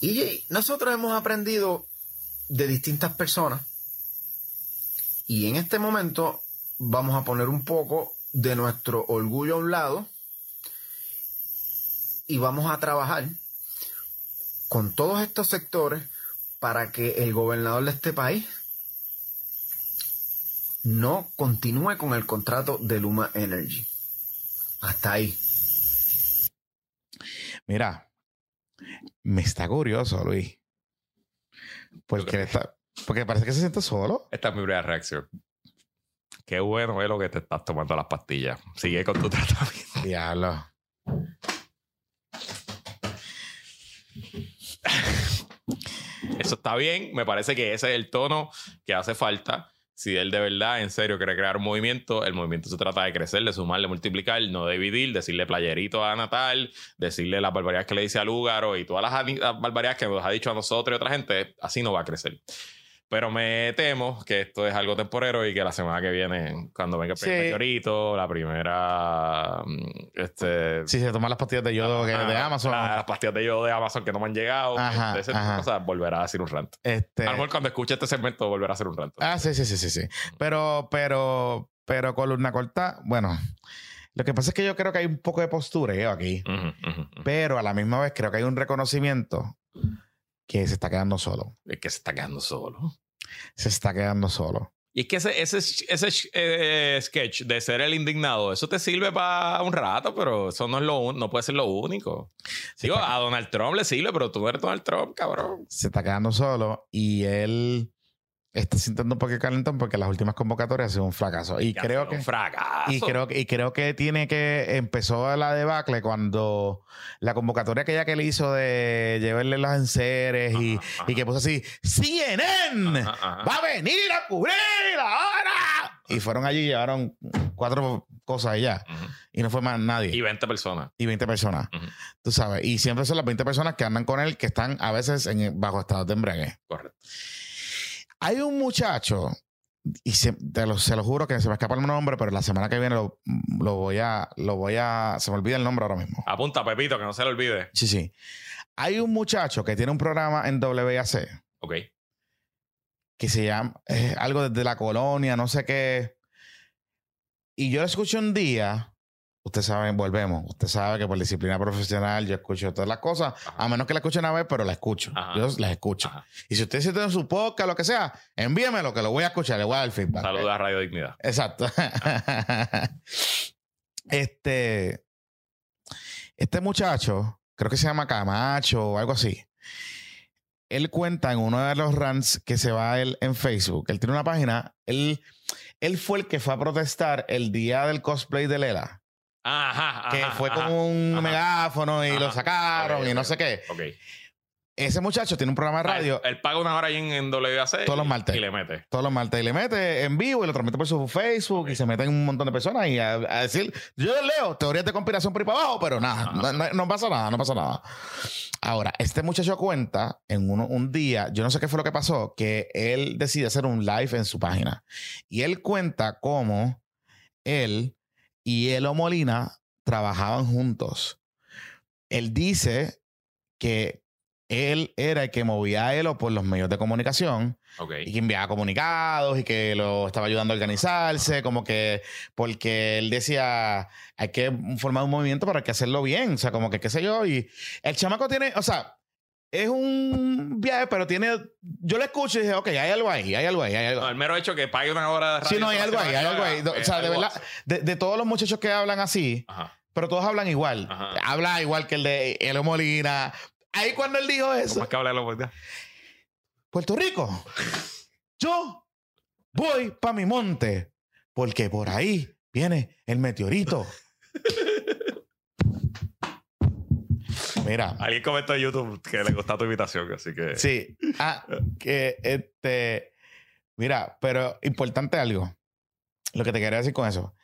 Y nosotros hemos aprendido de distintas personas. Y en este momento vamos a poner un poco de nuestro orgullo a un lado y vamos a trabajar con todos estos sectores para que el gobernador de este país no continúe con el contrato de Luma Energy. Hasta ahí. Mira, me está curioso, Luis. Porque, está- porque parece que se siente solo. Esta es mi primera reacción. Qué bueno es lo que te estás tomando las pastillas. Sigue con tu tratamiento. Diablo. Eso está bien. Me parece que ese es el tono que hace falta. Si él de verdad, en serio, quiere crear un movimiento, el movimiento se trata de crecer, de sumar, de multiplicar, no de dividir, decirle playerito a Natal, decirle las barbaridades que le dice a Lúgaro y todas las, barbaridades que nos ha dicho a nosotros y otra gente, así no va a crecer. Pero me temo que esto es algo temporero y que la semana que viene, cuando venga el primer Sí. meteorito, la primera. mm, Este, Si se toman las pastillas de yodo de Amazon. la- Las pastillas de yodo de Amazon que no me han llegado. Ajá, tipo de ajá. cosas, volverá a decir un rant. Este, A lo mejor cuando escuche este segmento volverá a hacer un rant. ah, sí, sí, sí, sí, sí. Pero, pero, pero columna corta, bueno. Lo que pasa es que yo creo que hay un poco de postureo aquí. Ujú, ujú. Pero a la misma vez creo que hay un reconocimiento que se está quedando solo. Es que se está quedando solo. Se está quedando solo. Y es que ese, ese, ese eh, sketch de ser el indignado, eso te sirve para un rato, pero eso no es lo un- no puede ser lo único. Digo, a Donald Trump le sirve, pero tú eres Donald Trump, cabrón. Se está quedando solo y él está sintiendo un poco de calentón porque las últimas convocatorias han sido un fracaso. Y Ya creo que. un fracaso. Y creo, que- y creo que tiene que. Empezó la debacle cuando la convocatoria aquella que le hizo de llevarle los enseres y, Ajá, y que puso así: ¡CNN! Ajá. ¡Va a venir a cubrir ahora! Y fueron allí y llevaron cuatro cosas y ya. Ujú. Y no fue más nadie. Y 20 personas. y 20 personas. Tú sabes. Y siempre son las 20 personas que andan con él que están a veces en, bajo estado de embriaguez. Correcto. Hay un muchacho, y se, te lo, se lo juro que se me escapa el nombre, pero la semana que viene lo, lo voy a, lo voy a, se me olvida el nombre ahora mismo. Apunta, Pepito, que no se le olvide. Sí, sí. Hay un muchacho que tiene un programa en WAC Ok. que se llama algo desde la colonia, no sé qué. Y yo lo escuché un día. Usted sabe, volvemos. Usted sabe que por disciplina profesional yo escucho todas las cosas, a menos que la escuche una vez, pero la escucho. Ajá. Yo las escucho. Ajá. Y si usted se tiene su podcast, lo que sea, envíemelo que lo voy a escuchar, le voy a dar feedback. Saluda a Radio Dignidad. Exacto. este, este muchacho, creo que se llama Camacho o algo así. Él cuenta en uno de los rants que se va él en Facebook. Él tiene una página. Él, él fue el que fue a protestar el día del cosplay de Lela. Ajá. Que fue ajá. con un megáfono y lo sacaron Ok, y no sé qué. Ok. Ese muchacho tiene un programa de radio. Él, él paga una hora ahí en, en WAC. Todos los martes. Y le mete. todos los martes y le mete en vivo y lo transmite por su Facebook y se meten un montón de personas y a, a decir, yo leo teorías de conspiración por ahí para abajo, pero nada, no, no- no pasa nada, no pasa nada. Ahora, este muchacho cuenta en uno- un día, yo no sé qué fue lo que pasó, que él decide hacer un live en su página y él cuenta cómo él y Elo Molina trabajaban juntos. Él dice que él era el que movía a Elo por los medios de comunicación y que enviaba comunicados y que lo estaba ayudando a organizarse, como que porque él decía, hay que formar un movimiento para que hacerlo bien, o sea, como que qué sé yo, y el chamaco tiene, o sea, es un viaje, pero tiene, yo lo escucho y dije, ok, hay algo ahí, hay algo ahí, hay algo No, el mero hecho que pague una hora de radio. Sí, no, hay algo ahí, hay algo ahí. O sea, de verdad, de, de todos los muchachos que hablan así, Ajá. pero todos hablan igual. Ajá. Habla igual que el de Elo Molina, ahí cuando él dijo eso, Más que hablarlo, pues, ya. Puerto Rico, yo voy para mi monte, porque por ahí viene el meteorito. Mira, Alguien comentó en YouTube que le gustó tu invitación, así que. sí, ah, que este, mira, pero importante algo, lo que te quería decir con eso.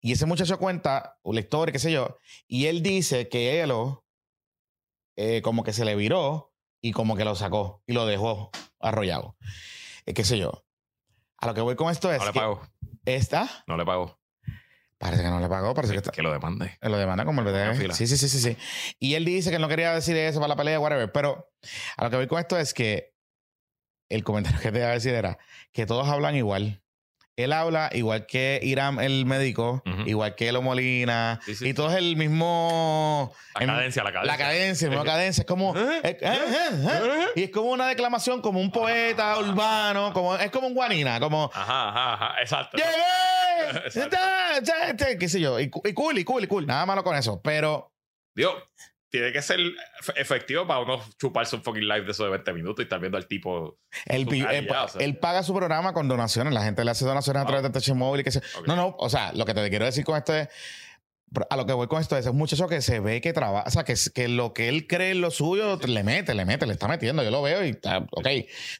Y ese muchacho cuenta la historia, qué sé yo, y él dice que Elo eh, como que se le viró y como que lo sacó y lo dejó arrollado. Eh, qué sé yo. A lo que voy con esto es No le que pagó. esta No le pagó. Parece que no le pagó, parece que, Que, está- que lo demande. lo demanda como el fila. Sí, sí, sí, sí, sí. Y él dice que no quería decir eso para la pelea, whatever. Pero a lo que voy con esto es que el comentario que te iba a decir era que todos hablan igual. Él habla igual que Irán, el médico, Ujú. igual que Elo Molina, Sí, sí. y todo es el mismo. La el- cadencia, la cadencia. La cadencia, la misma cadencia. Es como. ¿Eh? eh, eh, eh, eh. Y es como una declamación, como un poeta urbano, como, es como un guanina, como. Ajá, ajá, ajá. Exacto. ¡Llegué! Ya, ¿Qué sé yo? Y, y cool, y cool, y cool. Nada malo con eso. Pero Dios, tiene que ser efe- efectivo para uno chuparse un fucking live de esos de 20 minutos y estar viendo al tipo. él, él, ya, o sea. él paga su programa con donaciones. La gente le hace donaciones a través de Techo Móvil y que se... Ok. No, no. O sea, lo que te quiero decir con esto es... A lo que voy con esto es, es un muchacho que se ve que trabaja, o sea, que, que lo que él cree en lo suyo, le mete, le mete, le está metiendo. Yo lo veo y está, ok,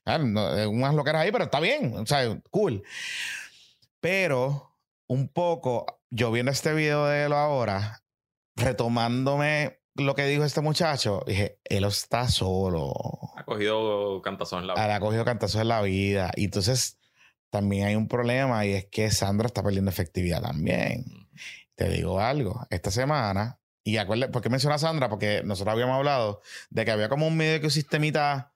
ah, no, unas loqueras ahí, pero está bien, o sea, cool. Pero un poco, yo viendo este video de él ahora, retomándome lo que dijo este muchacho, dije, él está solo. Ha cogido cantazón en la Ah, Le ha cogido cantazos en la vida. Y entonces también hay un problema y es que Sandra está perdiendo efectividad también. Te digo algo, esta semana, y acuérdate, ¿por qué menciona a Sandra? Porque nosotros habíamos hablado de que había como un medio que un sistemita,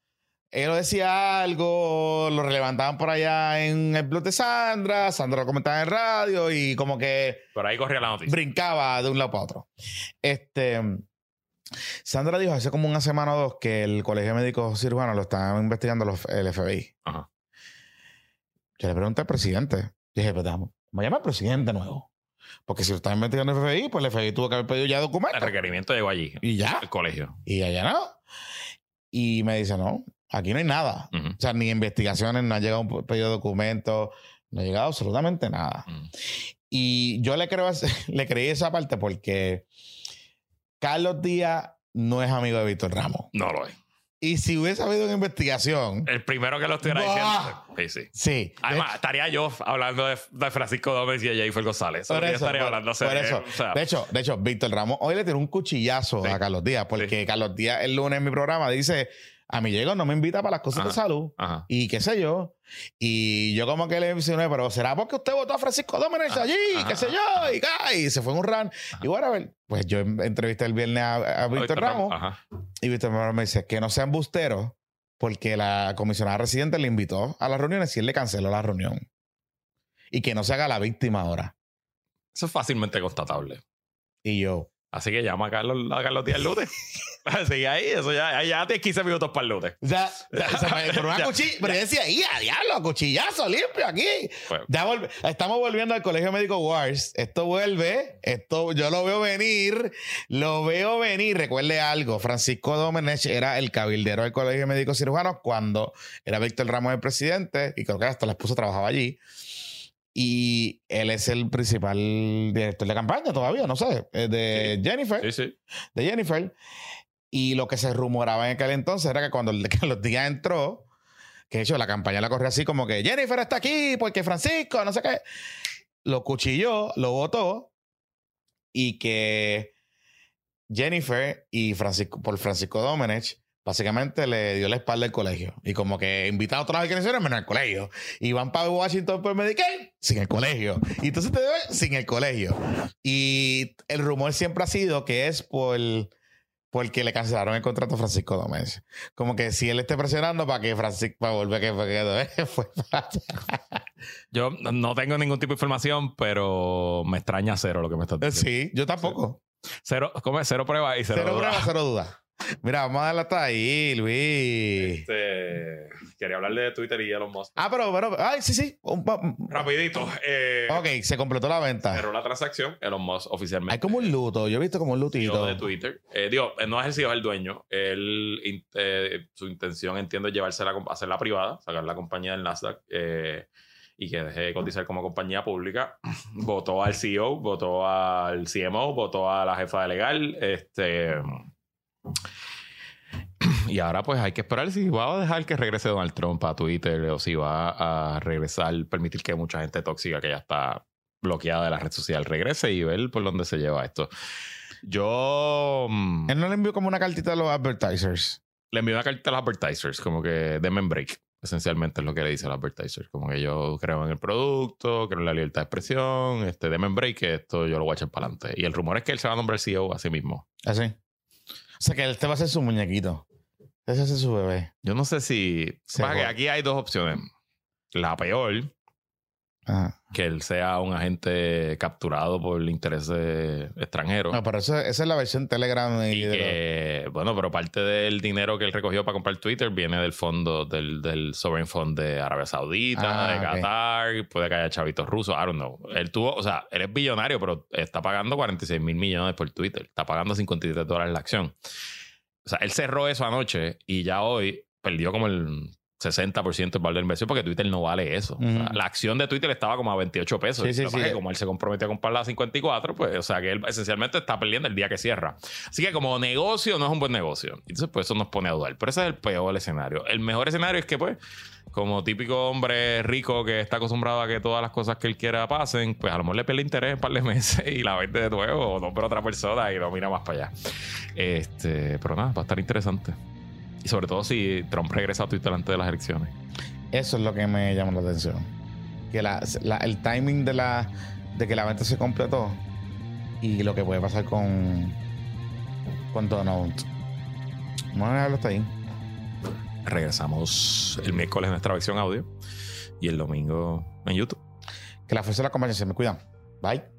él lo decía algo, lo levantaban por allá en el blog de Sandra, Sandra lo comentaba en radio y como que Por ahí corría la noticia. brincaba de un lado para otro. Este, Sandra dijo hace como una semana o dos que el Colegio de Médicos Cirujanos lo estaban investigando los, el FBI. Ajá. Yo le pregunté al presidente. Yo dije, pues vamos, me llama al presidente nuevo. Porque si lo están investigando el FBI, pues el FBI tuvo que haber pedido ya El documentos. requerimiento llegó allí. Y ya. Al colegio. Y allá no. Y me dice, no, aquí no hay nada. O sea, ni investigaciones, no ha llegado un pedido de documentos, no ha llegado absolutamente nada. Y yo le creo le creí esa parte porque Carlos Díaz no es amigo de Víctor Ramos. No lo es. Y si hubiese habido una investigación, El primero que lo estuviera diciendo. Sí, sí. sí. Además, estaría yo hablando de, de Francisco Gómez y de Jennifer González. Eso yo estaría por- hablando. por eso. o sea, De hecho, de hecho, Víctor Ramos hoy le tiró un cuchillazo Sí. a Carlos Díaz, porque Carlos Díaz el lunes en mi programa dice, a mí llegó, no me invita para las cosas de salud. ajá. Y qué sé yo. Y yo como que le mencioné, pero ¿será porque usted votó a Francisco Domenech allí? ajá, qué sé yo. Y, y se fue en un run. Y bueno, a ver, pues yo entrevisté el viernes a, a Víctor Ramos. Y Víctor Ramos me dice que no sea embustero porque la comisionada residente le invitó a las reuniones y él le canceló la reunión. Y que no se haga la víctima ahora. Eso es fácilmente constatable. Y yo, Así que llama a Carlos, a Carlos Díaz lunes. Así ahí, eso ya, ahí ya tienes 15 minutos para el lunes. ya, ya, me- pero una cuchilla, pero decía, ahí, a diablo, cuchillazo limpio aquí. Ya volve- estamos volviendo al Colegio Médico Wars. Esto vuelve. Esto yo lo veo venir. Lo veo venir. Recuerde algo. Francisco Domenech era el cabildero del Colegio Médico Cirujano cuando era Víctor Ramos el presidente. Y creo que hasta la esposa trabajaba allí. Y él es el principal director de campaña todavía, no sé, eh, de Jennifer sí, sí. de Jennifer. Y lo que se rumoraba en aquel entonces era que cuando el- que los días entró, que de hecho la campaña la corrió así como que Jennifer está aquí porque Francisco, no sé qué. Lo cuchilló, lo votó y que Jennifer y Francisco, por Francisco Domenech, básicamente le dio la espalda al colegio. Y como que invita a otras organizaciones menos al colegio. Y van para Washington por Medicaid sin el colegio. Y entonces te ves sin el colegio. Y el rumor siempre ha sido que es por porque le cancelaron el contrato a Francisco Domínguez. Como que si él esté presionando para que Francisco para volver que fue que fue Yo no tengo ningún tipo de información, pero me extraña cero lo que me estás diciendo. Sí, yo tampoco. Cero, ¿cómo es? Cero pruebas y cero, Cero dudas. prueba, cero duda. Mira, vamos a darle hasta ahí, Luis. Este, quería hablar de Twitter y Elon Musk. Ah, pero, pero, ay, sí, sí. Rapidito. Eh, Ok, se completó la venta. Cerró la transacción. Elon Musk oficialmente. Hay como un luto. Yo he visto como un CEO lutito. de Twitter. Eh, digo, eh, no es el CEO, es el dueño. Él, eh, su intención, entiendo, es llevársela, hacerla privada, sacar la compañía del Nasdaq eh, y que deje de cotizar como compañía pública. Votó al CEO, votó al CMO, votó a la jefa de legal. Este. Y ahora pues hay que esperar si va a dejar que regrese Donald Trump a Twitter o si va a regresar, permitir que mucha gente tóxica que ya está bloqueada de la red social regrese y ver por dónde se lleva esto. Yo mm, Él no le envió como una cartita a los advertisers. le envío una carta a los advertisers, como que denme en break. Esencialmente es lo que le dice a los advertisers. Como que yo creo en el producto, creo en la libertad de expresión, este, denme break, que esto yo lo voy a echar para adelante. Y el rumor es que él se va a nombrar CEO a sí mismo. Así. O sea, que este va a ser su muñequito. Ese va a ser su bebé. Yo no sé si. Pasa que aquí hay dos opciones. La peor, Ajá. que él sea un agente capturado por intereses extranjeros. No, pero eso- esa es la versión Telegram. Y Y de que, bueno, pero parte del dinero que él recogió para comprar Twitter viene del fondo, del, del Sovereign Fund de Arabia Saudita, Ah, de. Qatar, puede que haya chavitos rusos, I don't know. Él tuvo, o sea, él es billonario, pero está pagando 46 mil millones por Twitter. Está pagando 53 dólares la acción. O sea, él cerró eso anoche y ya hoy perdió como el 60% del valor de la inversión porque Twitter no vale eso. O sea, Ujú. la acción de Twitter estaba como a 28 pesos. Sí, sí, sí. que como él se comprometió a comprarla a 54, pues, o sea, que él esencialmente está perdiendo el día que cierra. Así que como negocio no es un buen negocio. Entonces, pues eso nos pone a dudar. Pero ese es el peor escenario. El mejor escenario es que, pues, como típico hombre rico que está acostumbrado a que todas las cosas que él quiera pasen, pues a lo mejor le pierde interés un par de meses y la vende de nuevo o nombra a otra persona y lo mira más para allá. Este, pero nada, va a estar interesante. Y sobre todo si Trump regresa a Twitter antes de las elecciones. Eso es lo que me llama la atención. Que la, la- el timing de la de que la venta se completó y lo que puede pasar con con Donald. Vamos a dejarlo hasta ahí. Regresamos el miércoles en nuestra versión audio y el domingo en YouTube. Que la fuerza de la compañía se me cuidan. Bye.